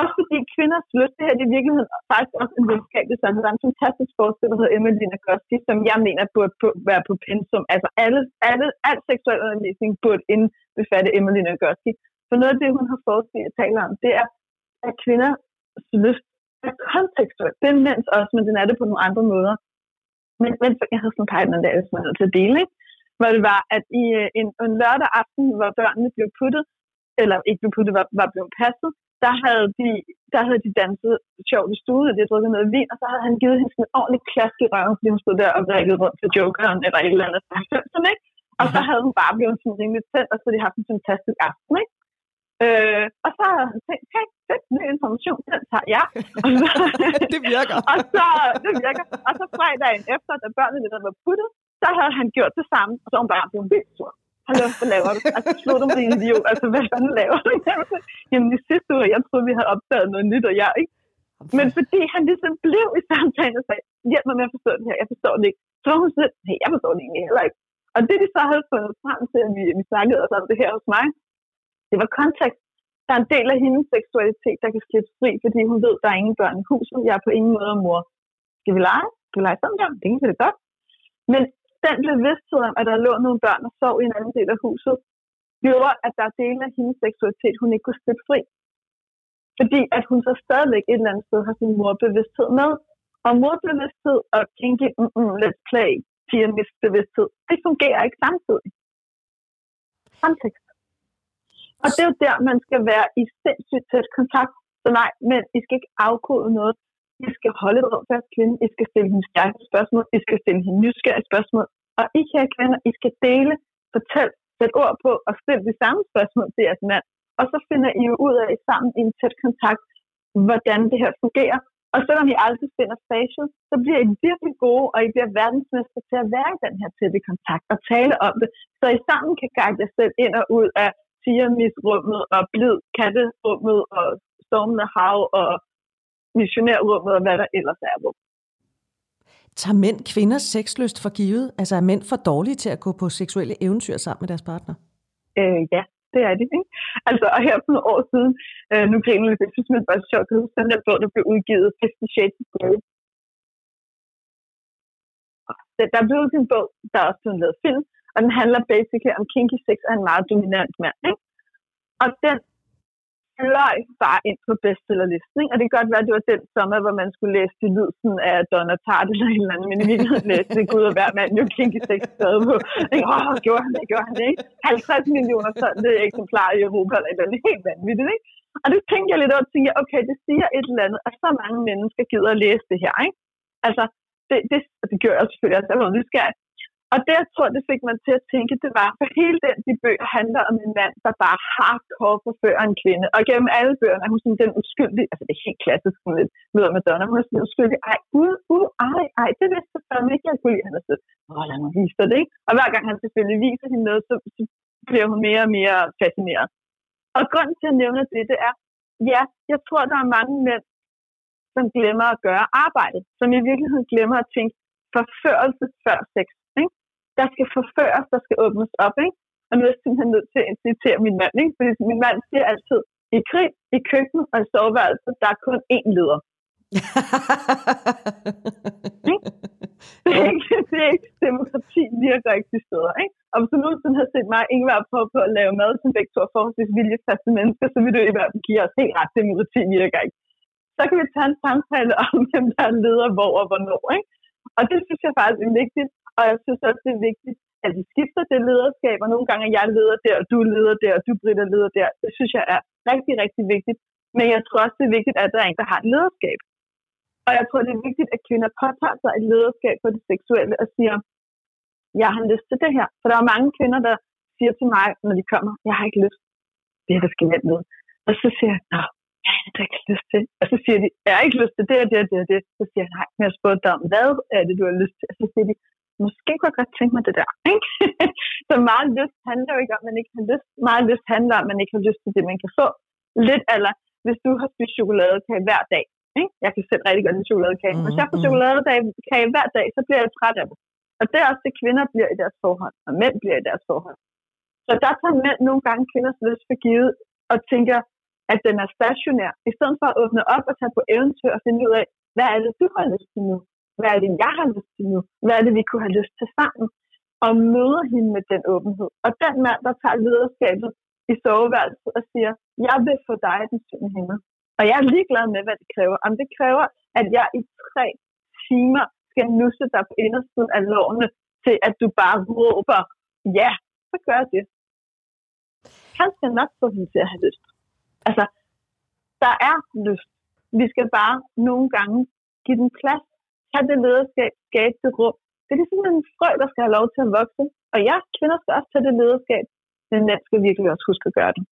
også fordi kvinders lyst, det her det er i virkeligheden faktisk også en videnskabelig sandhed. Der er en fantastisk forsker, der hedder Emily Nagoski, som jeg mener burde på, være på pensum. Altså alle, alle, al seksuel undervisning burde indbefatte Emily Nagoski. For noget af det, hun har forsket at tale om, det er, at kvinders lyst er kontekstuel. Det er mænds også, men den er det på nogle andre måder. Men, men jeg havde sådan en en dag, som jeg til at dele, ikke? hvor det var, at i øh, en, en lørdag aften, hvor børnene blev puttet, eller ikke blev puttet, var, var blevet passet, der havde de, der havde de danset sjovt i stuen, og de havde drukket noget vin, og så havde han givet hende sådan en ordentlig klask i røven, fordi hun stod der og vrikkede rundt til jokeren eller et eller andet. Sådan, ikke? Og så havde hun bare blevet sådan rimelig tændt, og så havde de haft en fantastisk aften. Ikke? Øh, og så havde han tænkt, hey, fedt, ny information, den tager jeg. *laughs* det virker. og så, det virker. Og så fredagen efter, da børnene der var puttet, så havde han gjort det samme, og så var hun bare blevet vildt sur. Hallo, hvad laver du? Altså, slå du med idiot. Altså, hvad fanden laver du? *laughs* Jamen, i sidste uge, jeg troede, vi havde opdaget noget nyt, og jeg ikke. Men fordi han ligesom blev i samtalen og sagde, hjælp mig med at forstå det her, jeg forstår det ikke. Så hun sagde, hey, jeg forstår det egentlig heller ikke. Og det, de så havde fundet frem til, at vi, vi snakkede os om det her hos mig, det var kontekst. Der er en del af hendes seksualitet, der kan slippe fri, fordi hun ved, der er ingen børn i huset. Jeg er på ingen måde mor. Skal vi lege? Skal vi lege sammen? Ja, det kan det godt. Men den bevidsthed om, at der lå nogle børn og sov i en anden del af huset, gjorde, at der er dele af hendes seksualitet, hun ikke kunne slippe fri. Fordi at hun så stadigvæk et eller andet sted har sin morbevidsthed med. Og morbevidsthed og kinky, mm, mm, let's play, pigernes bevidsthed, det fungerer ikke samtidig. Kontekst. Og det er jo der, man skal være i sindssygt tæt kontakt. Så nej, men I skal ikke afkode noget. I skal holde et rum for jeres kvinde. I skal stille hende stærke spørgsmål. I skal stille hende nysgerrige spørgsmål. Og I, kan kvinder, I skal dele, fortæl, sæt ord på og stille de samme spørgsmål til jeres mand. Og så finder I jo ud af sammen i en tæt kontakt, hvordan det her fungerer. Og selvom I aldrig finder facial, så bliver I virkelig gode, og I bliver verdensmester til at være i den her tætte kontakt og tale om det, så I sammen kan guide jer selv ind og ud af tigermisrummet og blid katterummet og stormende hav og missionærrummet og hvad der ellers er rum. Tager mænd kvinders sexlyst for givet? Altså er mænd for dårlige til at gå på seksuelle eventyr sammen med deres partner? Øh, ja, det er det. Ikke? Altså, og her for nogle år siden, øh, nu griner jeg lidt, jeg synes, det var sjovt, at huske den der bog, der blev udgivet, Fifty Shades of Grey. Der er blevet en bog, der er også blevet lavet film, og den handler basically om kinky sex af en meget dominant mand. Ikke? Og den fløj bare ind på bestsellerlisten. Ikke? Og det kan godt være, at det var den sommer, hvor man skulle læse de lydelsen af Donna Tart eller et eller andet, men i virkeligheden læste det Gud og hver mand jo kinky sex stadig på. Åh, oh, gjorde han det, gjorde han det, ikke? 50 millioner sådan det eksemplarer i Europa, eller et eller andet helt vanvittigt, ikke? Og det tænkte jeg lidt over, og tænkte jeg, okay, det siger et eller andet, at så mange mennesker gider at læse det her, ikke? Altså, det, det, det gjorde jeg selvfølgelig også, jeg var nysgerrig. Og det, jeg tror, det fik mig til at tænke, det var, for hele den de bøger handler om en mand, der bare hardcore forfører en kvinde. Og gennem alle bøgerne er hun sådan den uskyldige, altså det er helt klassisk, sådan lidt med Madonna, hun er sådan uskyldig, ej, ud, ud, ej, ej, det vidste jeg fandme ikke, jeg kunne lide. Han er sådan, åh, lad mig vise dig det, ikke? Og hver gang han selvfølgelig viser hende noget, så, så bliver hun mere og mere fascineret. Og grunden til at nævne det, det er, ja, jeg tror, der er mange mænd, som glemmer at gøre arbejdet, som i virkeligheden glemmer at tænke forførelse før sex der skal forføres, der skal åbnes op. Ikke? Og nu er jeg simpelthen nødt til at citere min mand, ikke? fordi min mand siger altid, i krig, i køkkenet og i soveværelset, der er kun én leder. *laughs* det, er ikke, det er ikke demokrati virker ikke de steder. Ikke? Og hvis du nogensinde har set mig ikke være på, på at lave mad som begge to forholdsvis viljefaste mennesker, så vil du i hvert fald give os helt ret, demokrati virker ikke. Så kan vi tage en samtale om, hvem der er leder hvor og hvornår. Ikke? Og det synes jeg faktisk er vigtigt, og jeg synes også, det er vigtigt, at vi skifter det lederskab, og nogle gange er jeg leder der, og du leder der, og du Britta leder der. Det synes jeg er rigtig, rigtig vigtigt. Men jeg tror også, det er vigtigt, at der er en, der har et lederskab. Og jeg tror, det er vigtigt, at kvinder påtager sig et lederskab på det seksuelle og siger, jeg har lyst til det her. For der er mange kvinder, der siger til mig, når de kommer, jeg har ikke lyst. Det her, der skal jeg med. Og så siger jeg, nå, jeg har det ikke lyst til. Og så siger de, jeg har ikke lyst til det og det og det og det. Så siger jeg, nej, men jeg spurgte dig om, hvad er det, du har lyst til? Og så siger de, måske kunne jeg godt tænke mig det der. *laughs* Ikke? så meget lyst handler jo ikke om, at man ikke har lyst. Meget lyst handler om, at man ikke har lyst til det, man kan få. Lidt eller, hvis du har spist chokoladekage hver dag. Ikke? Jeg kan selv rigtig godt lide chokoladekage. Mm, Hvis jeg får mm. chokoladekage hver dag, så bliver jeg træt af det. Og det er også det, kvinder bliver i deres forhold, og mænd bliver i deres forhold. Så der tager mænd nogle gange kvinders lyst for givet, og tænker, at den er stationær, i stedet for at åbne op og tage på eventyr og finde ud af, hvad er det, du har lyst til nu? Hvad er det, jeg har lyst til nu? Hvad er det, vi kunne have lyst til sammen? Og møder hende med den åbenhed. Og den mand, der tager lederskabet i soveværelset og siger, jeg vil få dig den syvende himmel. Og jeg er ligeglad med, hvad det kræver. Om det kræver, at jeg i tre timer skal nusse dig på indersiden af lårene, til at du bare råber, ja, så gør det. Han skal nok få hende til at have lyst. Altså, der er lyst. Vi skal bare nogle gange give den plads, have det lederskab, skabe det rum. Det er ligesom en frø, der skal have lov til at vokse. Og ja, kvinder skal også tage det lederskab, men mænd skal virkelig også huske at gøre det.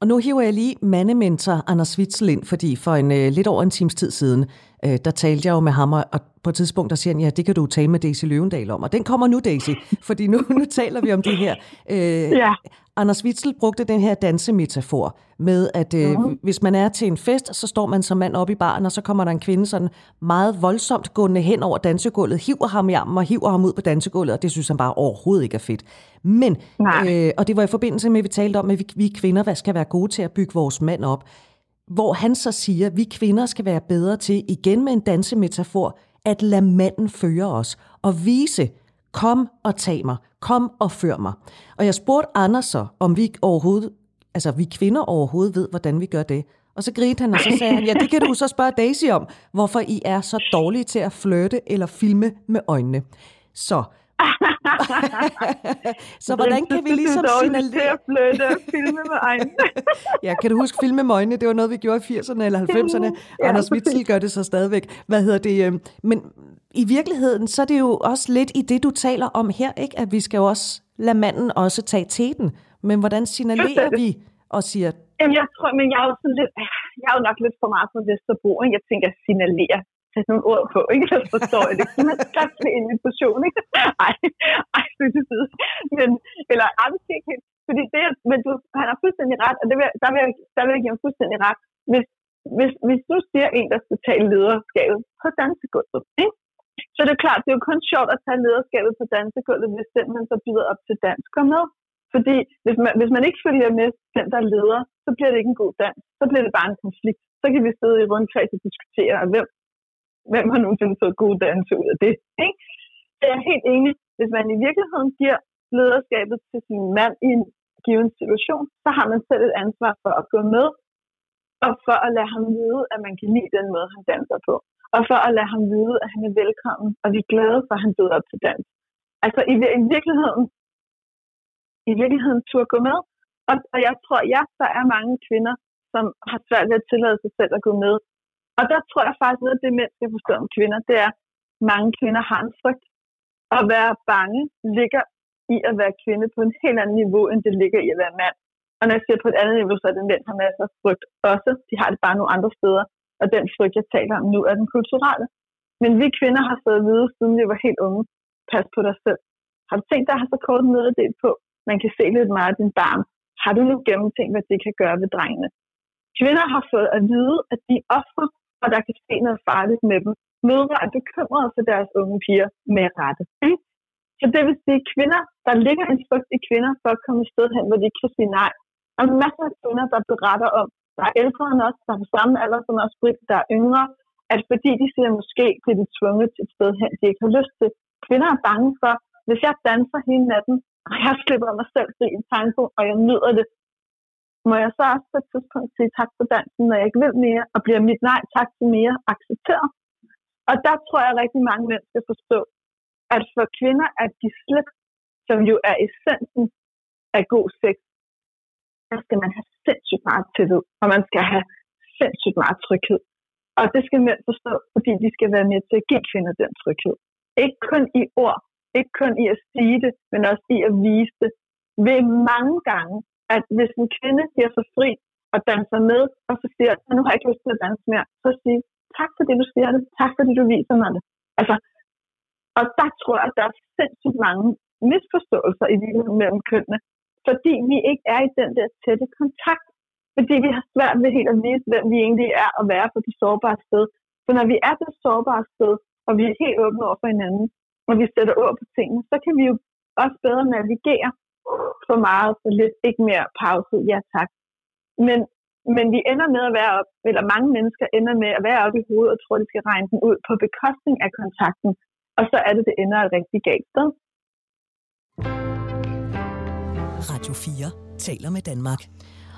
Og nu hiver jeg lige mandementor Anders Witzel ind, fordi for en øh, lidt over en times tid siden, øh, der talte jeg jo med ham, og på et tidspunkt der siger han, ja, det kan du tale med Daisy Løvendal om. Og den kommer nu, Daisy, fordi nu, *laughs* nu taler vi om det her. Øh, ja. Anders Witzel brugte den her dansemetafor med, at øh, uh-huh. hvis man er til en fest, så står man som mand op i baren, og så kommer der en kvinde sådan meget voldsomt gående hen over dansegulvet, hiver ham i armen og hiver ham ud på dansegulvet, og det synes han bare overhovedet ikke er fedt. Men, øh, og det var i forbindelse med, at vi talte om, at vi, vi kvinder hvad skal være gode til at bygge vores mand op, hvor han så siger, at vi kvinder skal være bedre til, igen med en dansemetafor, at lade manden føre os og vise, kom og tag mig, kom og før mig. Og jeg spurgte Anders så, om vi overhovedet, altså vi kvinder overhovedet ved, hvordan vi gør det. Og så grinte han, og så sagde han, ja, det kan du så spørge Daisy om, hvorfor I er så dårlige til at flirte eller filme med øjnene. Så *laughs* så hvordan kan vi ligesom signalere... at flytte og filme med øjnene. *laughs* ja, kan du huske filme med øjnene? Det var noget, vi gjorde i 80'erne eller 90'erne. Ja, Anders Witzel gør det så stadigvæk. Hvad hedder det? Øhm, men i virkeligheden, så er det jo også lidt i det, du taler om her, ikke? at vi skal jo også lade manden også tage teten. Men hvordan signalerer vi og siger... Jamen, jeg tror, men jeg er jo, sådan lidt, jeg er jo nok lidt for meget på Vesterbro. og Jeg tænker, signalere sætte nogle ord på, ikke? Så forstår jeg det. Som en invitation, ikke? Ej, ej, det er Men, eller, ej, det ikke helt. Fordi det, men du, han har fuldstændig ret, og det vil, der, vil jeg, der vil jeg give ham fuldstændig ret. Hvis, hvis, hvis du siger en, der skal tage lederskabet på dansegulvet, ikke? Så er det klart, det er jo kun sjovt at tage lederskabet på dansegulvet, hvis den, man så byder op til dans, går med. Fordi hvis man, hvis man ikke følger med den, der leder, så bliver det ikke en god dans. Så bliver det bare en konflikt. Så kan vi sidde i rundkreds og diskutere, hvem hvem har nogensinde fået gode danse ud af det? Ikke? Så jeg er helt enig. Hvis man i virkeligheden giver lederskabet til sin mand i en given situation, så har man selv et ansvar for at gå med, og for at lade ham vide, at man kan lide den måde, han danser på. Og for at lade ham vide, at han er velkommen, og vi er glade for, at han byder op til dans. Altså i, i virkeligheden, i virkeligheden turde gå med. Og, og jeg tror, ja, der er mange kvinder, som har svært ved at tillade sig selv at gå med, og der tror jeg faktisk, at det mænd skal forstå om kvinder, det er, at mange kvinder har en frygt. At være bange ligger i at være kvinde på en helt anden niveau, end det ligger i at være mand. Og når jeg siger på et andet niveau, så er det mænd, har masser af frygt også. De har det bare nogle andre steder. Og den frygt, jeg taler om nu, er den kulturelle. Men vi kvinder har fået at vide, siden vi var helt unge, pas på dig selv. Har du tænkt dig at have så kort en del på? Man kan se lidt meget af din barn. Har du nu gennemtænkt, hvad det kan gøre ved drengene? Kvinder har fået at vide, at de ofre og der kan ske noget farligt med dem. Mødre er bekymrede for deres unge piger med rette. Mm. Så det vil sige, at kvinder, der ligger en frygt i kvinder for at komme et sted hen, hvor de ikke kan sige nej. Der er masser af kvinder, der beretter om, der er ældre end os, der er på samme alder som os, der er yngre, at fordi de siger, måske bliver de tvunget til et sted hen, de ikke har lyst til. Kvinder er bange for, hvis jeg danser hele natten, og jeg slipper mig selv fri i tango, og jeg nyder det, må jeg så også på et tidspunkt sige tak for dansen, når jeg ikke vil mere, og bliver mit nej tak til mere accepteret. Og der tror jeg, at rigtig mange mænd skal forstå, at for kvinder at de slip, som jo er essensen af god sex, der skal man have sindssygt meget tillid, og man skal have sindssygt meget tryghed. Og det skal mænd forstå, fordi de skal være med til at give kvinder den tryghed. Ikke kun i ord, ikke kun i at sige det, men også i at vise det. Ved mange gange, at hvis en kvinde bliver så fri og danser med, og så siger, at nu har jeg ikke lyst til at danse mere, så siger tak for det, du siger det, tak det du viser mig det. Altså, og der tror jeg, at der er sindssygt mange misforståelser i virkeligheden mellem kønnene, fordi vi ikke er i den der tætte kontakt, fordi vi har svært ved helt at vise, hvem vi egentlig er at være på det sårbare sted. For når vi er på det sårbare sted, og vi er helt åbne over for hinanden, og vi sætter ord på tingene, så kan vi jo også bedre navigere for meget, for lidt, ikke mere pause, ja tak. Men, men vi ender med at være op, eller mange mennesker ender med at være oppe i hovedet og tror, de skal regne den ud på bekostning af kontakten, og så er det, det ender et rigtig galt sted. Radio 4 taler med Danmark.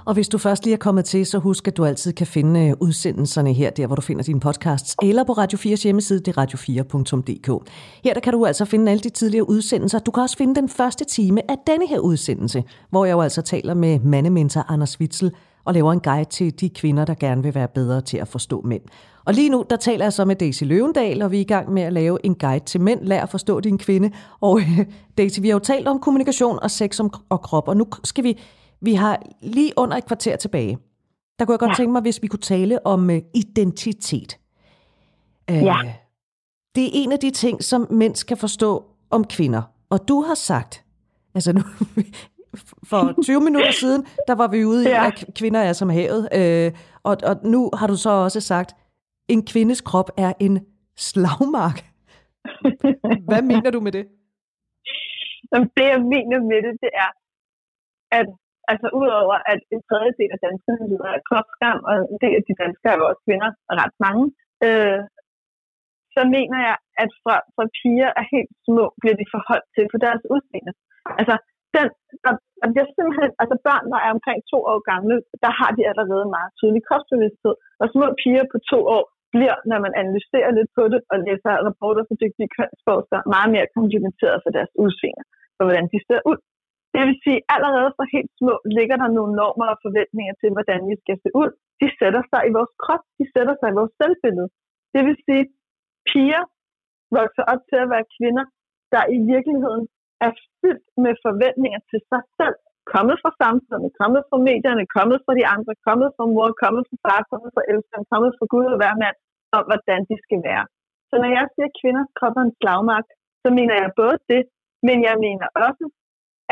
Og hvis du først lige er kommet til, så husk, at du altid kan finde øh, udsendelserne her, der hvor du finder dine podcasts, eller på Radio 4's hjemmeside, det er radio4.dk. Her der kan du altså finde alle de tidligere udsendelser. Du kan også finde den første time af denne her udsendelse, hvor jeg jo altså taler med mandementor Anders Witzel og laver en guide til de kvinder, der gerne vil være bedre til at forstå mænd. Og lige nu, der taler jeg så med Daisy Løvendal, og vi er i gang med at lave en guide til mænd. Lær at forstå din kvinde. Og *laughs* Daisy, vi har jo talt om kommunikation og sex og krop, og nu skal vi vi har lige under et kvarter tilbage. Der kunne jeg godt ja. tænke mig, hvis vi kunne tale om uh, identitet. Uh, ja. Det er en af de ting, som mænd skal forstå om kvinder. Og du har sagt, altså nu, for 20 minutter *laughs* siden, der var vi ude i, ja. at kvinder er som havet. Uh, og, og nu har du så også sagt, en kvindes krop er en slagmark. *laughs* Hvad mener du med det? Det, jeg mener med det, det er, at Altså udover at en tredjedel af danskerne lider af kropsskam, og en del af de danskere er også kvinder, og ret mange, øh, så mener jeg, at fra, fra piger er helt små, bliver de forholdt til på deres udseende. Altså, den, der, der bliver simpelthen, altså børn, der er omkring to år gamle, der har de allerede meget tydelig kropsbevidsthed. Og små piger på to år bliver, når man analyserer lidt på det og læser rapporter for dygtige kønsforskere, meget mere komplimenteret for deres udseende, for hvordan de ser ud. Det vil sige, at allerede fra helt små ligger der nogle normer og forventninger til, hvordan vi skal se ud. De sætter sig i vores krop, de sætter sig i vores selvbillede. Det vil sige, piger vokser op til at være kvinder, der i virkeligheden er fyldt med forventninger til sig selv. Kommet fra samfundet, kommet fra medierne, kommet fra de andre, kommet fra mor, kommet fra far, kommet fra elskeren, kommet fra Gud og hver mand, om hvordan de skal være. Så når jeg siger, at kvinders krop er en slagmark, så mener jeg både det, men jeg mener også,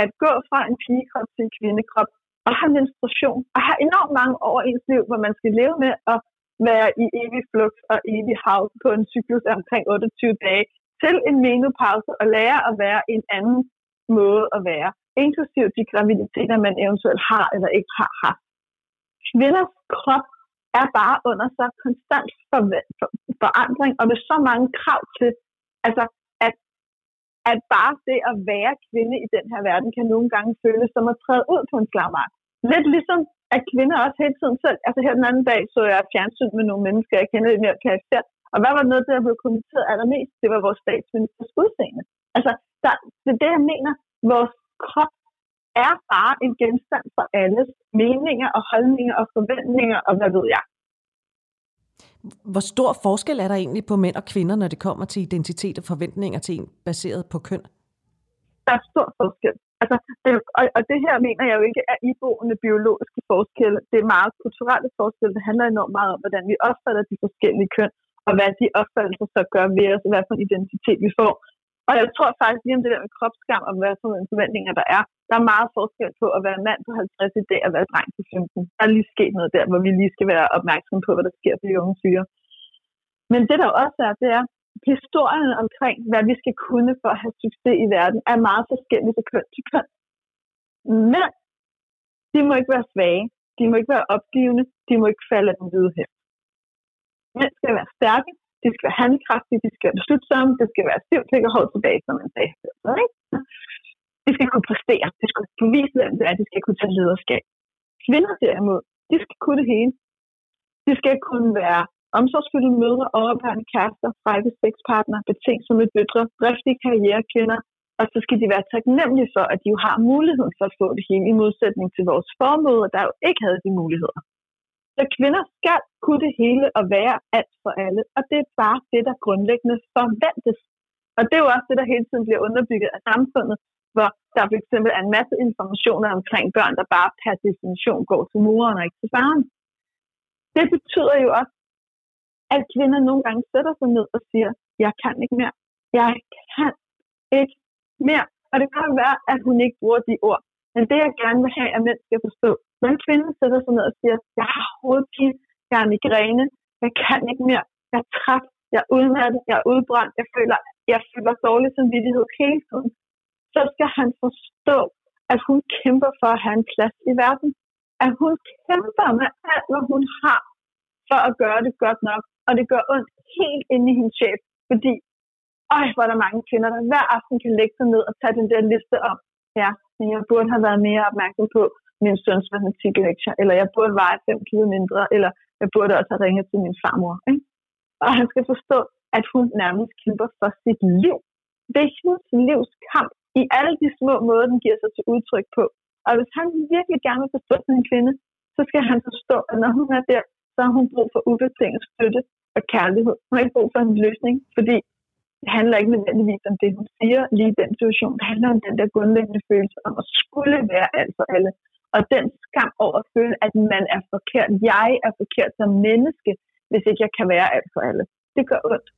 at gå fra en pigekrop til en kvindekrop og have menstruation og have enormt mange år i ens liv, hvor man skal leve med at være i evig flugt og evig hav på en cyklus af omkring 28 dage til en menopause og lære at være en anden måde at være, inklusiv de graviditeter, man eventuelt har eller ikke har haft. Kvinders krop er bare under så konstant forandring og med så mange krav til, altså at at bare det at være kvinde i den her verden kan nogle gange føles som at træde ud på en slagmark. Lidt ligesom at kvinder også hele tiden selv, altså her den anden dag så jeg fjernsyn med nogle mennesker, jeg kender lidt mere karakter, og hvad var noget, der blev kommenteret allermest? Det var vores statsministers udseende. Altså, der, det er det, jeg mener. Vores krop er bare en genstand for alles meninger og holdninger og forventninger, og hvad ved jeg. Hvor stor forskel er der egentlig på mænd og kvinder, når det kommer til identitet og forventninger til en baseret på køn? Der er stor forskel. Altså, det, og, og det her mener jeg jo ikke er iboende biologiske forskelle. Det er meget kulturelle forskelle. Det handler enormt meget om, hvordan vi opfatter de forskellige køn, og hvad de opfattelser så gør ved os, og hvad for en identitet vi får. Og jeg tror faktisk lige om det der med kropsskam, og hvad for nogle forventninger der er, der er meget forskel på at være mand på 50 i dag og være dreng på 15. Der er lige sket noget der, hvor vi lige skal være opmærksomme på, hvad der sker for de unge fyre. Men det der også er, det er, historien omkring, hvad vi skal kunne for at have succes i verden, er meget forskellig fra køn til køn. Men de må ikke være svage, de må ikke være opgivende, de må ikke falde af den hvide hest. Mænd skal være stærke, de skal være handlekraftige, de skal være beslutsomme, det skal være stivt, til at holde tilbage, som man sagde. Ikke? De skal kunne præstere, de skal kunne bevise, hvem det er, de skal kunne tage lederskab. Kvinder derimod, de skal kunne det hele. De skal kunne være omsorgsfulde mødre, overbærende kærester, frække sexpartnere, betænksomme døtre, driftige karrierekvinder, og så skal de være taknemmelige for, at de jo har muligheden for at få det hele, i modsætning til vores formåder, der jo ikke havde de muligheder. Så kvinder skal kunne det hele og være alt for alle, og det er bare det, der grundlæggende forventes. Og det er jo også det, der hele tiden bliver underbygget af samfundet, hvor der for eksempel er en masse informationer omkring børn, der bare per definition går til moren og ikke til faren. Det betyder jo også, at kvinder nogle gange sætter sig ned og siger, jeg kan ikke mere. Jeg kan ikke mere. Og det kan være, at hun ikke bruger de ord. Men det, jeg gerne vil have, at mænd skal forstå, når en kvinde sætter sig ned og siger, jeg har hovedpine, jeg har migræne, jeg kan ikke mere, jeg er træt, jeg er udmattet, jeg er udbrændt, jeg føler, jeg føler dårlig samvittighed hele tiden, så skal han forstå, at hun kæmper for at have en plads i verden. At hun kæmper med alt, hvad hun har, for at gøre det godt nok. Og det gør ondt helt inde i hendes chef, fordi øj, hvor er der mange kvinder, der hver aften kan lægge sig ned og tage den der liste om, ja, men jeg burde have været mere opmærksom på min søns matematiklektier, eller jeg burde veje 5 kilo mindre, eller jeg burde også have ringet til min farmor. Ikke? Og han skal forstå, at hun nærmest kæmper for sit liv. Det er hendes livs kamp i alle de små måder, den giver sig til udtryk på. Og hvis han virkelig gerne vil forstå en kvinde, så skal han forstå, at når hun er der, så har hun brug for ubetinget støtte og kærlighed. Hun har ikke brug for en løsning, fordi det handler ikke nødvendigvis om det, hun siger lige i den situation. Det handler om den der grundlæggende følelse om at skulle være alt for alle. Og den skam over at føle, at man er forkert. Jeg er forkert som menneske, hvis ikke jeg kan være alt for alle. Det gør ondt.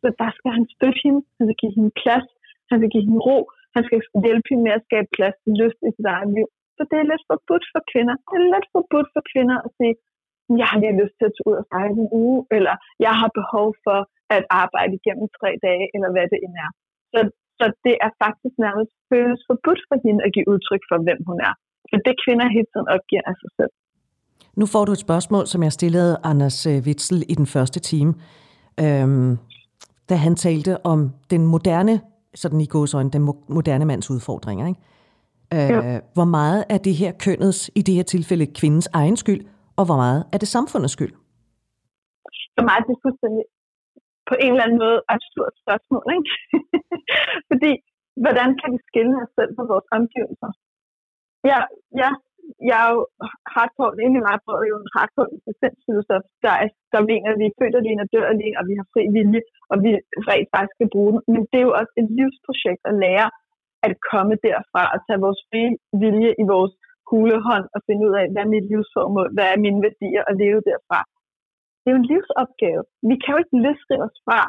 Så der skal han støtte hende, han skal give hende plads, han skal give hende ro, han skal hjælpe hende med at skabe plads til lyst i sit eget liv. Så det er lidt forbudt for kvinder. Det er lidt forbudt for kvinder at sige, jeg har lige lyst til at tage ud og sejle en uge, eller jeg har behov for at arbejde igennem tre dage, eller hvad det end er. Så, så det er faktisk nærmest føles forbudt for hende at give udtryk for, hvem hun er. For det kvinder hele tiden opgiver af sig selv. Nu får du et spørgsmål, som jeg stillede Anders øh, Witzel i den første time, øhm, da han talte om den moderne, sådan i gåsøjne, den moderne mands udfordringer. Ikke? Øh, hvor meget er det her kønnets, i det her tilfælde kvindens egen skyld, og hvor meget er det samfundets skyld? For mig er det fuldstændig på en eller anden måde absurd spørgsmål. Ikke? *laughs* Fordi, hvordan kan vi skille os selv fra vores omgivelser? Ja, ja, jeg er jo hardcore, egentlig meget på, jo en hardcore eksistensfilosof, der, er, der mener, at vi er født alene og dør alene, og vi har fri vilje, og vi rent faktisk skal bruge den. Men det er jo også et livsprojekt at lære at komme derfra og tage vores frie vilje i vores hulehånd og finde ud af, hvad er mit livsformål, hvad er mine værdier og leve derfra. Det er jo en livsopgave. Vi kan jo ikke løsrive os fra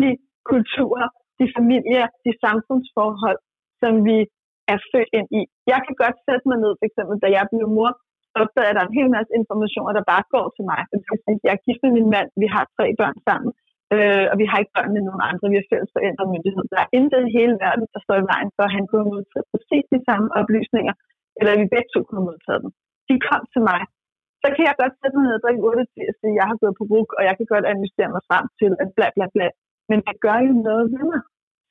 de kulturer, de familier, de samfundsforhold, som vi er født ind i. Jeg kan godt sætte mig ned, for eksempel, da jeg blev mor, opdagede at der er en hel masse informationer, der bare går til mig. Jeg er gift med min mand, vi har tre børn sammen, øh, og vi har ikke børn med nogen andre, vi har fælles forældre og myndighed. Der er intet i hele verden, der står i vejen for, at han kunne modtage præcis de samme oplysninger, eller vi begge to kunne modtage dem. De kom til mig. Så kan jeg godt sætte mig ned og drikke 8 til at sige, at jeg har gået på brug, og jeg kan godt analysere mig frem til, at bla bla bla. Men det gør jo noget ved mig.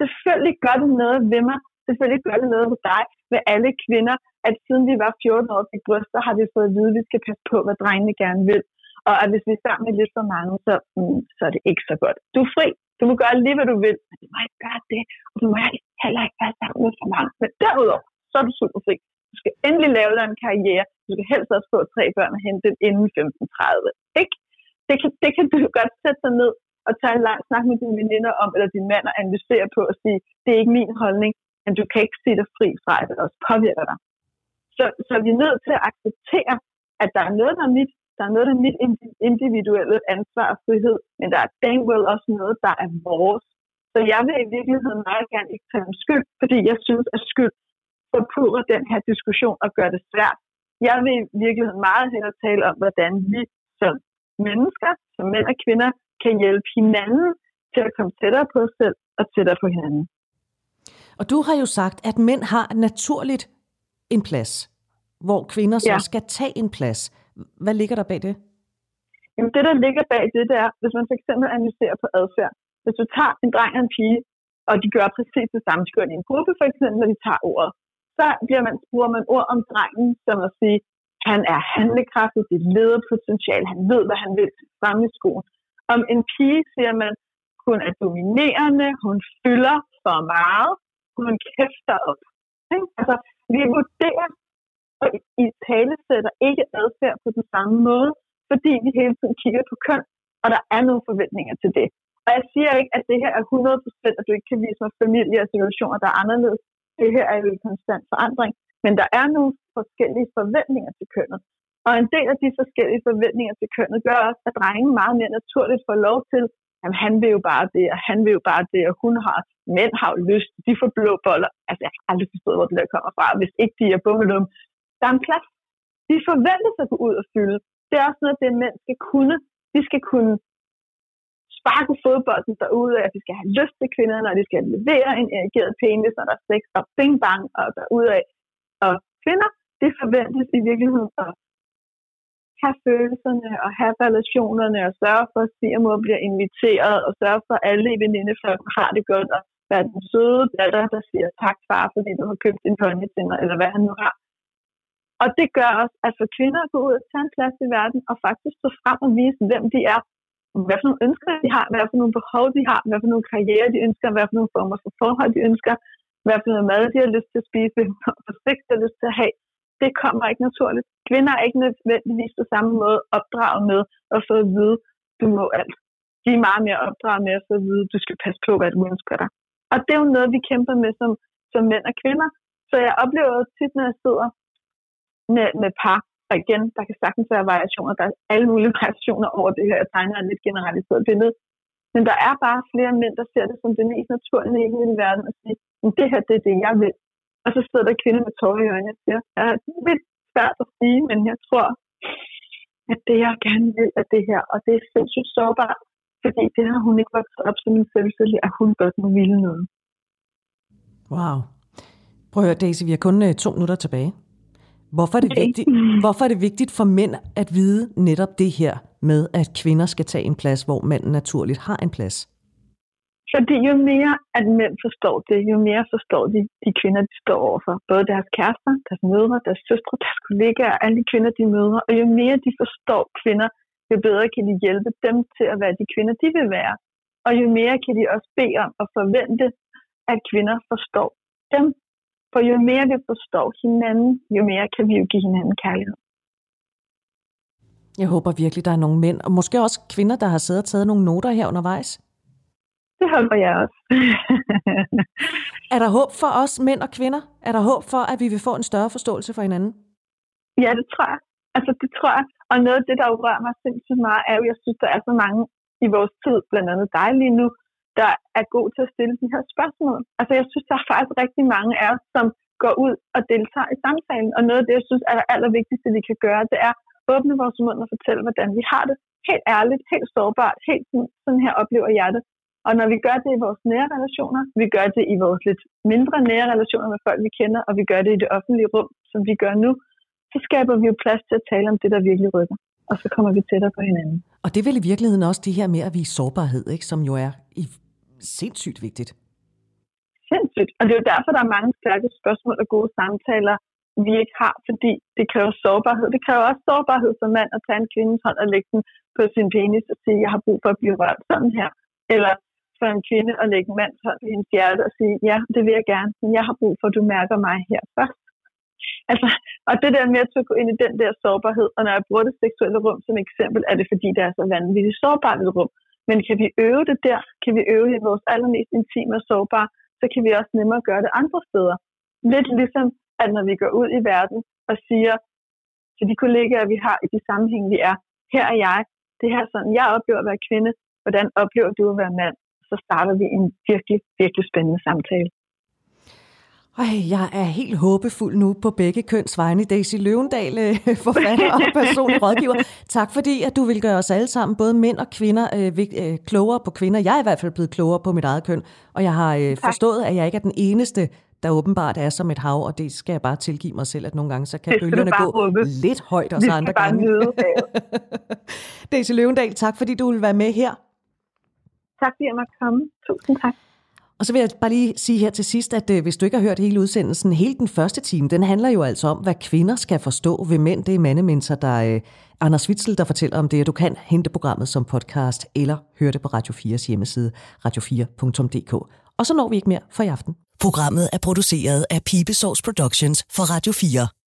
Selvfølgelig gør det noget ved mig, selvfølgelig gør det noget med dig, med alle kvinder, at siden vi var 14 år til bryster, har vi fået at vide, at vi skal passe på, hvad drengene gerne vil. Og at hvis vi er sammen med lidt for mange, så, mm, så er det ikke så godt. Du er fri. Du må gøre lige, hvad du vil. Men du må ikke gøre det. Og du må heller ikke være sammen med for mange. Men derudover, så er du super fri. Du skal endelig lave dig en karriere. Du skal helst også få tre børn og hente dem inden 15.30. Ikke? Det kan, det kan du godt sætte dig ned og tage en lang snak med dine veninder om, eller din mand og analysere på og sige, det er ikke min holdning, men du kan ikke sige dig fri fra, at det også påvirker dig. Så, så vi er nødt til at acceptere, at der er noget, der er mit, der er noget, der er mit individuelle ansvar og frihed, men der er dang well også noget, der er vores. Så jeg vil i virkeligheden meget gerne ikke tage en skyld, fordi jeg synes, at skyld forpurrer den her diskussion og gør det svært. Jeg vil i virkeligheden meget hellere tale om, hvordan vi som mennesker, som mænd og kvinder, kan hjælpe hinanden til at komme tættere på os selv og tættere på hinanden. Og du har jo sagt, at mænd har naturligt en plads, hvor kvinder så ja. skal tage en plads. Hvad ligger der bag det? Jamen det, der ligger bag det, det er, hvis man for eksempel analyserer på adfærd. Hvis du tager en dreng og en pige, og de gør præcis det samme, de i en gruppe for eksempel, når de tager ordet, så bliver man, bruger man ord om drengen, som at sige, han er handlekraftig, det er lederpotentiale, han ved, hvad han vil frem i skolen. Om en pige siger man, hun er dominerende, hun fylder for meget, hun kæfter op. Altså, vi vurderer og i tale sætter ikke adfærd på den samme måde, fordi vi hele tiden kigger på køn, og der er nogle forventninger til det. Og jeg siger ikke, at det her er 100%, at du ikke kan vise mig familie og situationer, der er anderledes. Det her er jo en konstant forandring. Men der er nogle forskellige forventninger til kønnet. Og en del af de forskellige forventninger til kønnet gør også, at drengen meget mere naturligt får lov til, at han vil jo bare det, og han vil jo bare det, og hun har, mænd har jo lyst, de får blå boller. Altså, jeg har aldrig forstået, hvor det der kommer fra. Hvis ikke de er bummelum, der er en plads. De forventes at gå ud og fylde. Det er også noget, det mænd skal kunne. De skal kunne sparke fodbolden derude at de skal have lyst til kvinderne, og de skal levere en erigeret penis, når der er sex og bing bang og derude af. Og kvinder, det forventes i virkeligheden at have følelserne og have relationerne og sørge for, at svigermor bliver inviteret og sørge for, at alle i venindeflokken har det godt og være den søde datter, der siger tak far, fordi du har købt en pony til mig, eller hvad han nu har. Og det gør også, at for kvinder at gå ud og tage en plads i verden og faktisk stå frem og vise, hvem de er, hvad for nogle ønsker de har, hvad for nogle behov de har, hvad for nogle karriere de ønsker, hvad for nogle former for forhold de ønsker, hvad for noget mad de har lyst til at spise, hvad for sex de har lyst til at have. Det kommer ikke naturligt. Kvinder er ikke nødvendigvis på samme måde opdraget med at få at vide, du må alt. De er meget mere opdraget med at få at vide, du skal passe på, hvad du ønsker dig. Og det er jo noget, vi kæmper med som, som mænd og kvinder. Så jeg oplever tit, når jeg sidder med, med par, og igen, der kan sagtens være variationer. Der er alle mulige variationer over det her. Jeg tegner et lidt generaliseret billede. Men der er bare flere mænd, der ser det som det mest naturlige i hele verden og siger, men det her, det er det, jeg vil. Og så sidder der kvinder med tårer i øjnene og siger, ja, det er lidt svært at sige, men jeg tror, at det, jeg gerne vil, er det her. Og det er sindssygt sårbart, fordi det har hun ikke vokset op som en selvfølgelig, at hun godt må ville noget. Wow. Prøv at høre, Daisy, vi har kun øh, to minutter tilbage. Hvorfor er, det vigtigt, hvorfor er det vigtigt for mænd at vide netop det her med, at kvinder skal tage en plads, hvor mænd naturligt har en plads? Fordi jo mere at mænd forstår det, jo mere forstår de de kvinder, de står overfor. Både deres kærester, deres mødre, deres søstre, deres kollegaer, alle de kvinder, de møder. Og jo mere de forstår kvinder, jo bedre kan de hjælpe dem til at være de kvinder, de vil være. Og jo mere kan de også bede om at forvente, at kvinder forstår dem. For jo mere vi forstår hinanden, jo mere kan vi jo give hinanden kærlighed. Jeg håber virkelig, der er nogle mænd, og måske også kvinder, der har siddet og taget nogle noter her undervejs. Det håber jeg også. *laughs* er der håb for os mænd og kvinder? Er der håb for, at vi vil få en større forståelse for hinanden? Ja, det tror jeg. Altså, det tror jeg. Og noget af det, der rører mig sindssygt meget, er jo, jeg synes, der er så mange i vores tid, blandt andet dig lige nu, der er god til at stille de her spørgsmål. Altså jeg synes, der er faktisk rigtig mange af os, som går ud og deltager i samtalen. Og noget af det, jeg synes er det allervigtigste, vi kan gøre, det er at åbne vores mund og fortælle, hvordan vi har det. Helt ærligt, helt sårbart, helt sådan her oplever jeg det. Og når vi gør det i vores nære relationer, vi gør det i vores lidt mindre nære relationer med folk, vi kender, og vi gør det i det offentlige rum, som vi gør nu, så skaber vi jo plads til at tale om det, der virkelig rykker. Og så kommer vi tættere på hinanden. Og det er vel i virkeligheden også det her med at vise sårbarhed, ikke? som jo er i sindssygt vigtigt. Sindssygt. Og det er jo derfor, der er mange stærke spørgsmål og gode samtaler, vi ikke har, fordi det kræver sårbarhed. Det kræver også sårbarhed som mand at tage en kvindes hånd og lægge den på sin penis og sige, jeg har brug for at blive rørt sådan her. Eller for en kvinde at lægge en mands hånd på hendes hjerte og sige, ja, det vil jeg gerne, men jeg har brug for, at du mærker mig her først. Altså, og det der med at gå ind i den der sårbarhed, og når jeg bruger det seksuelle rum som eksempel, er det fordi, det er så vanvittigt sårbart et rum. Men kan vi øve det der, kan vi øve det i vores allermest intime og sårbare, så kan vi også nemmere gøre det andre steder. Lidt ligesom, at når vi går ud i verden og siger til de kollegaer, vi har i de sammenhæng, vi er, her er jeg, det her sådan, jeg oplever at være kvinde, hvordan oplever du at være mand? Så starter vi en virkelig, virkelig spændende samtale. Ej, jeg er helt håbefuld nu på begge køns vegne. Daisy Løvendal, øh, *laughs* forfatter og personlig rådgiver. Tak fordi, at du vil gøre os alle sammen, både mænd og kvinder, øh, øh, klogere på kvinder. Jeg er i hvert fald blevet klogere på mit eget køn, og jeg har forstået, at jeg ikke er den eneste, der åbenbart er som et hav, og det skal jeg bare tilgive mig selv, at nogle gange så kan bølgerne gå håbe. lidt højt, og så andre gange. *laughs* Daisy Løvendal, tak fordi du vil være med her. Tak fordi jeg måtte komme. Tusind tak. Og så vil jeg bare lige sige her til sidst, at øh, hvis du ikke har hørt hele udsendelsen, hele den første time, den handler jo altså om, hvad kvinder skal forstå ved mænd. Det er mandemenser, der øh, Anders Witzel, der fortæller om det, og du kan hente programmet som podcast, eller høre det på Radio 4's hjemmeside, radio4.dk. Og så når vi ikke mere for i aften. Programmet er produceret af Pibesource Productions for Radio 4.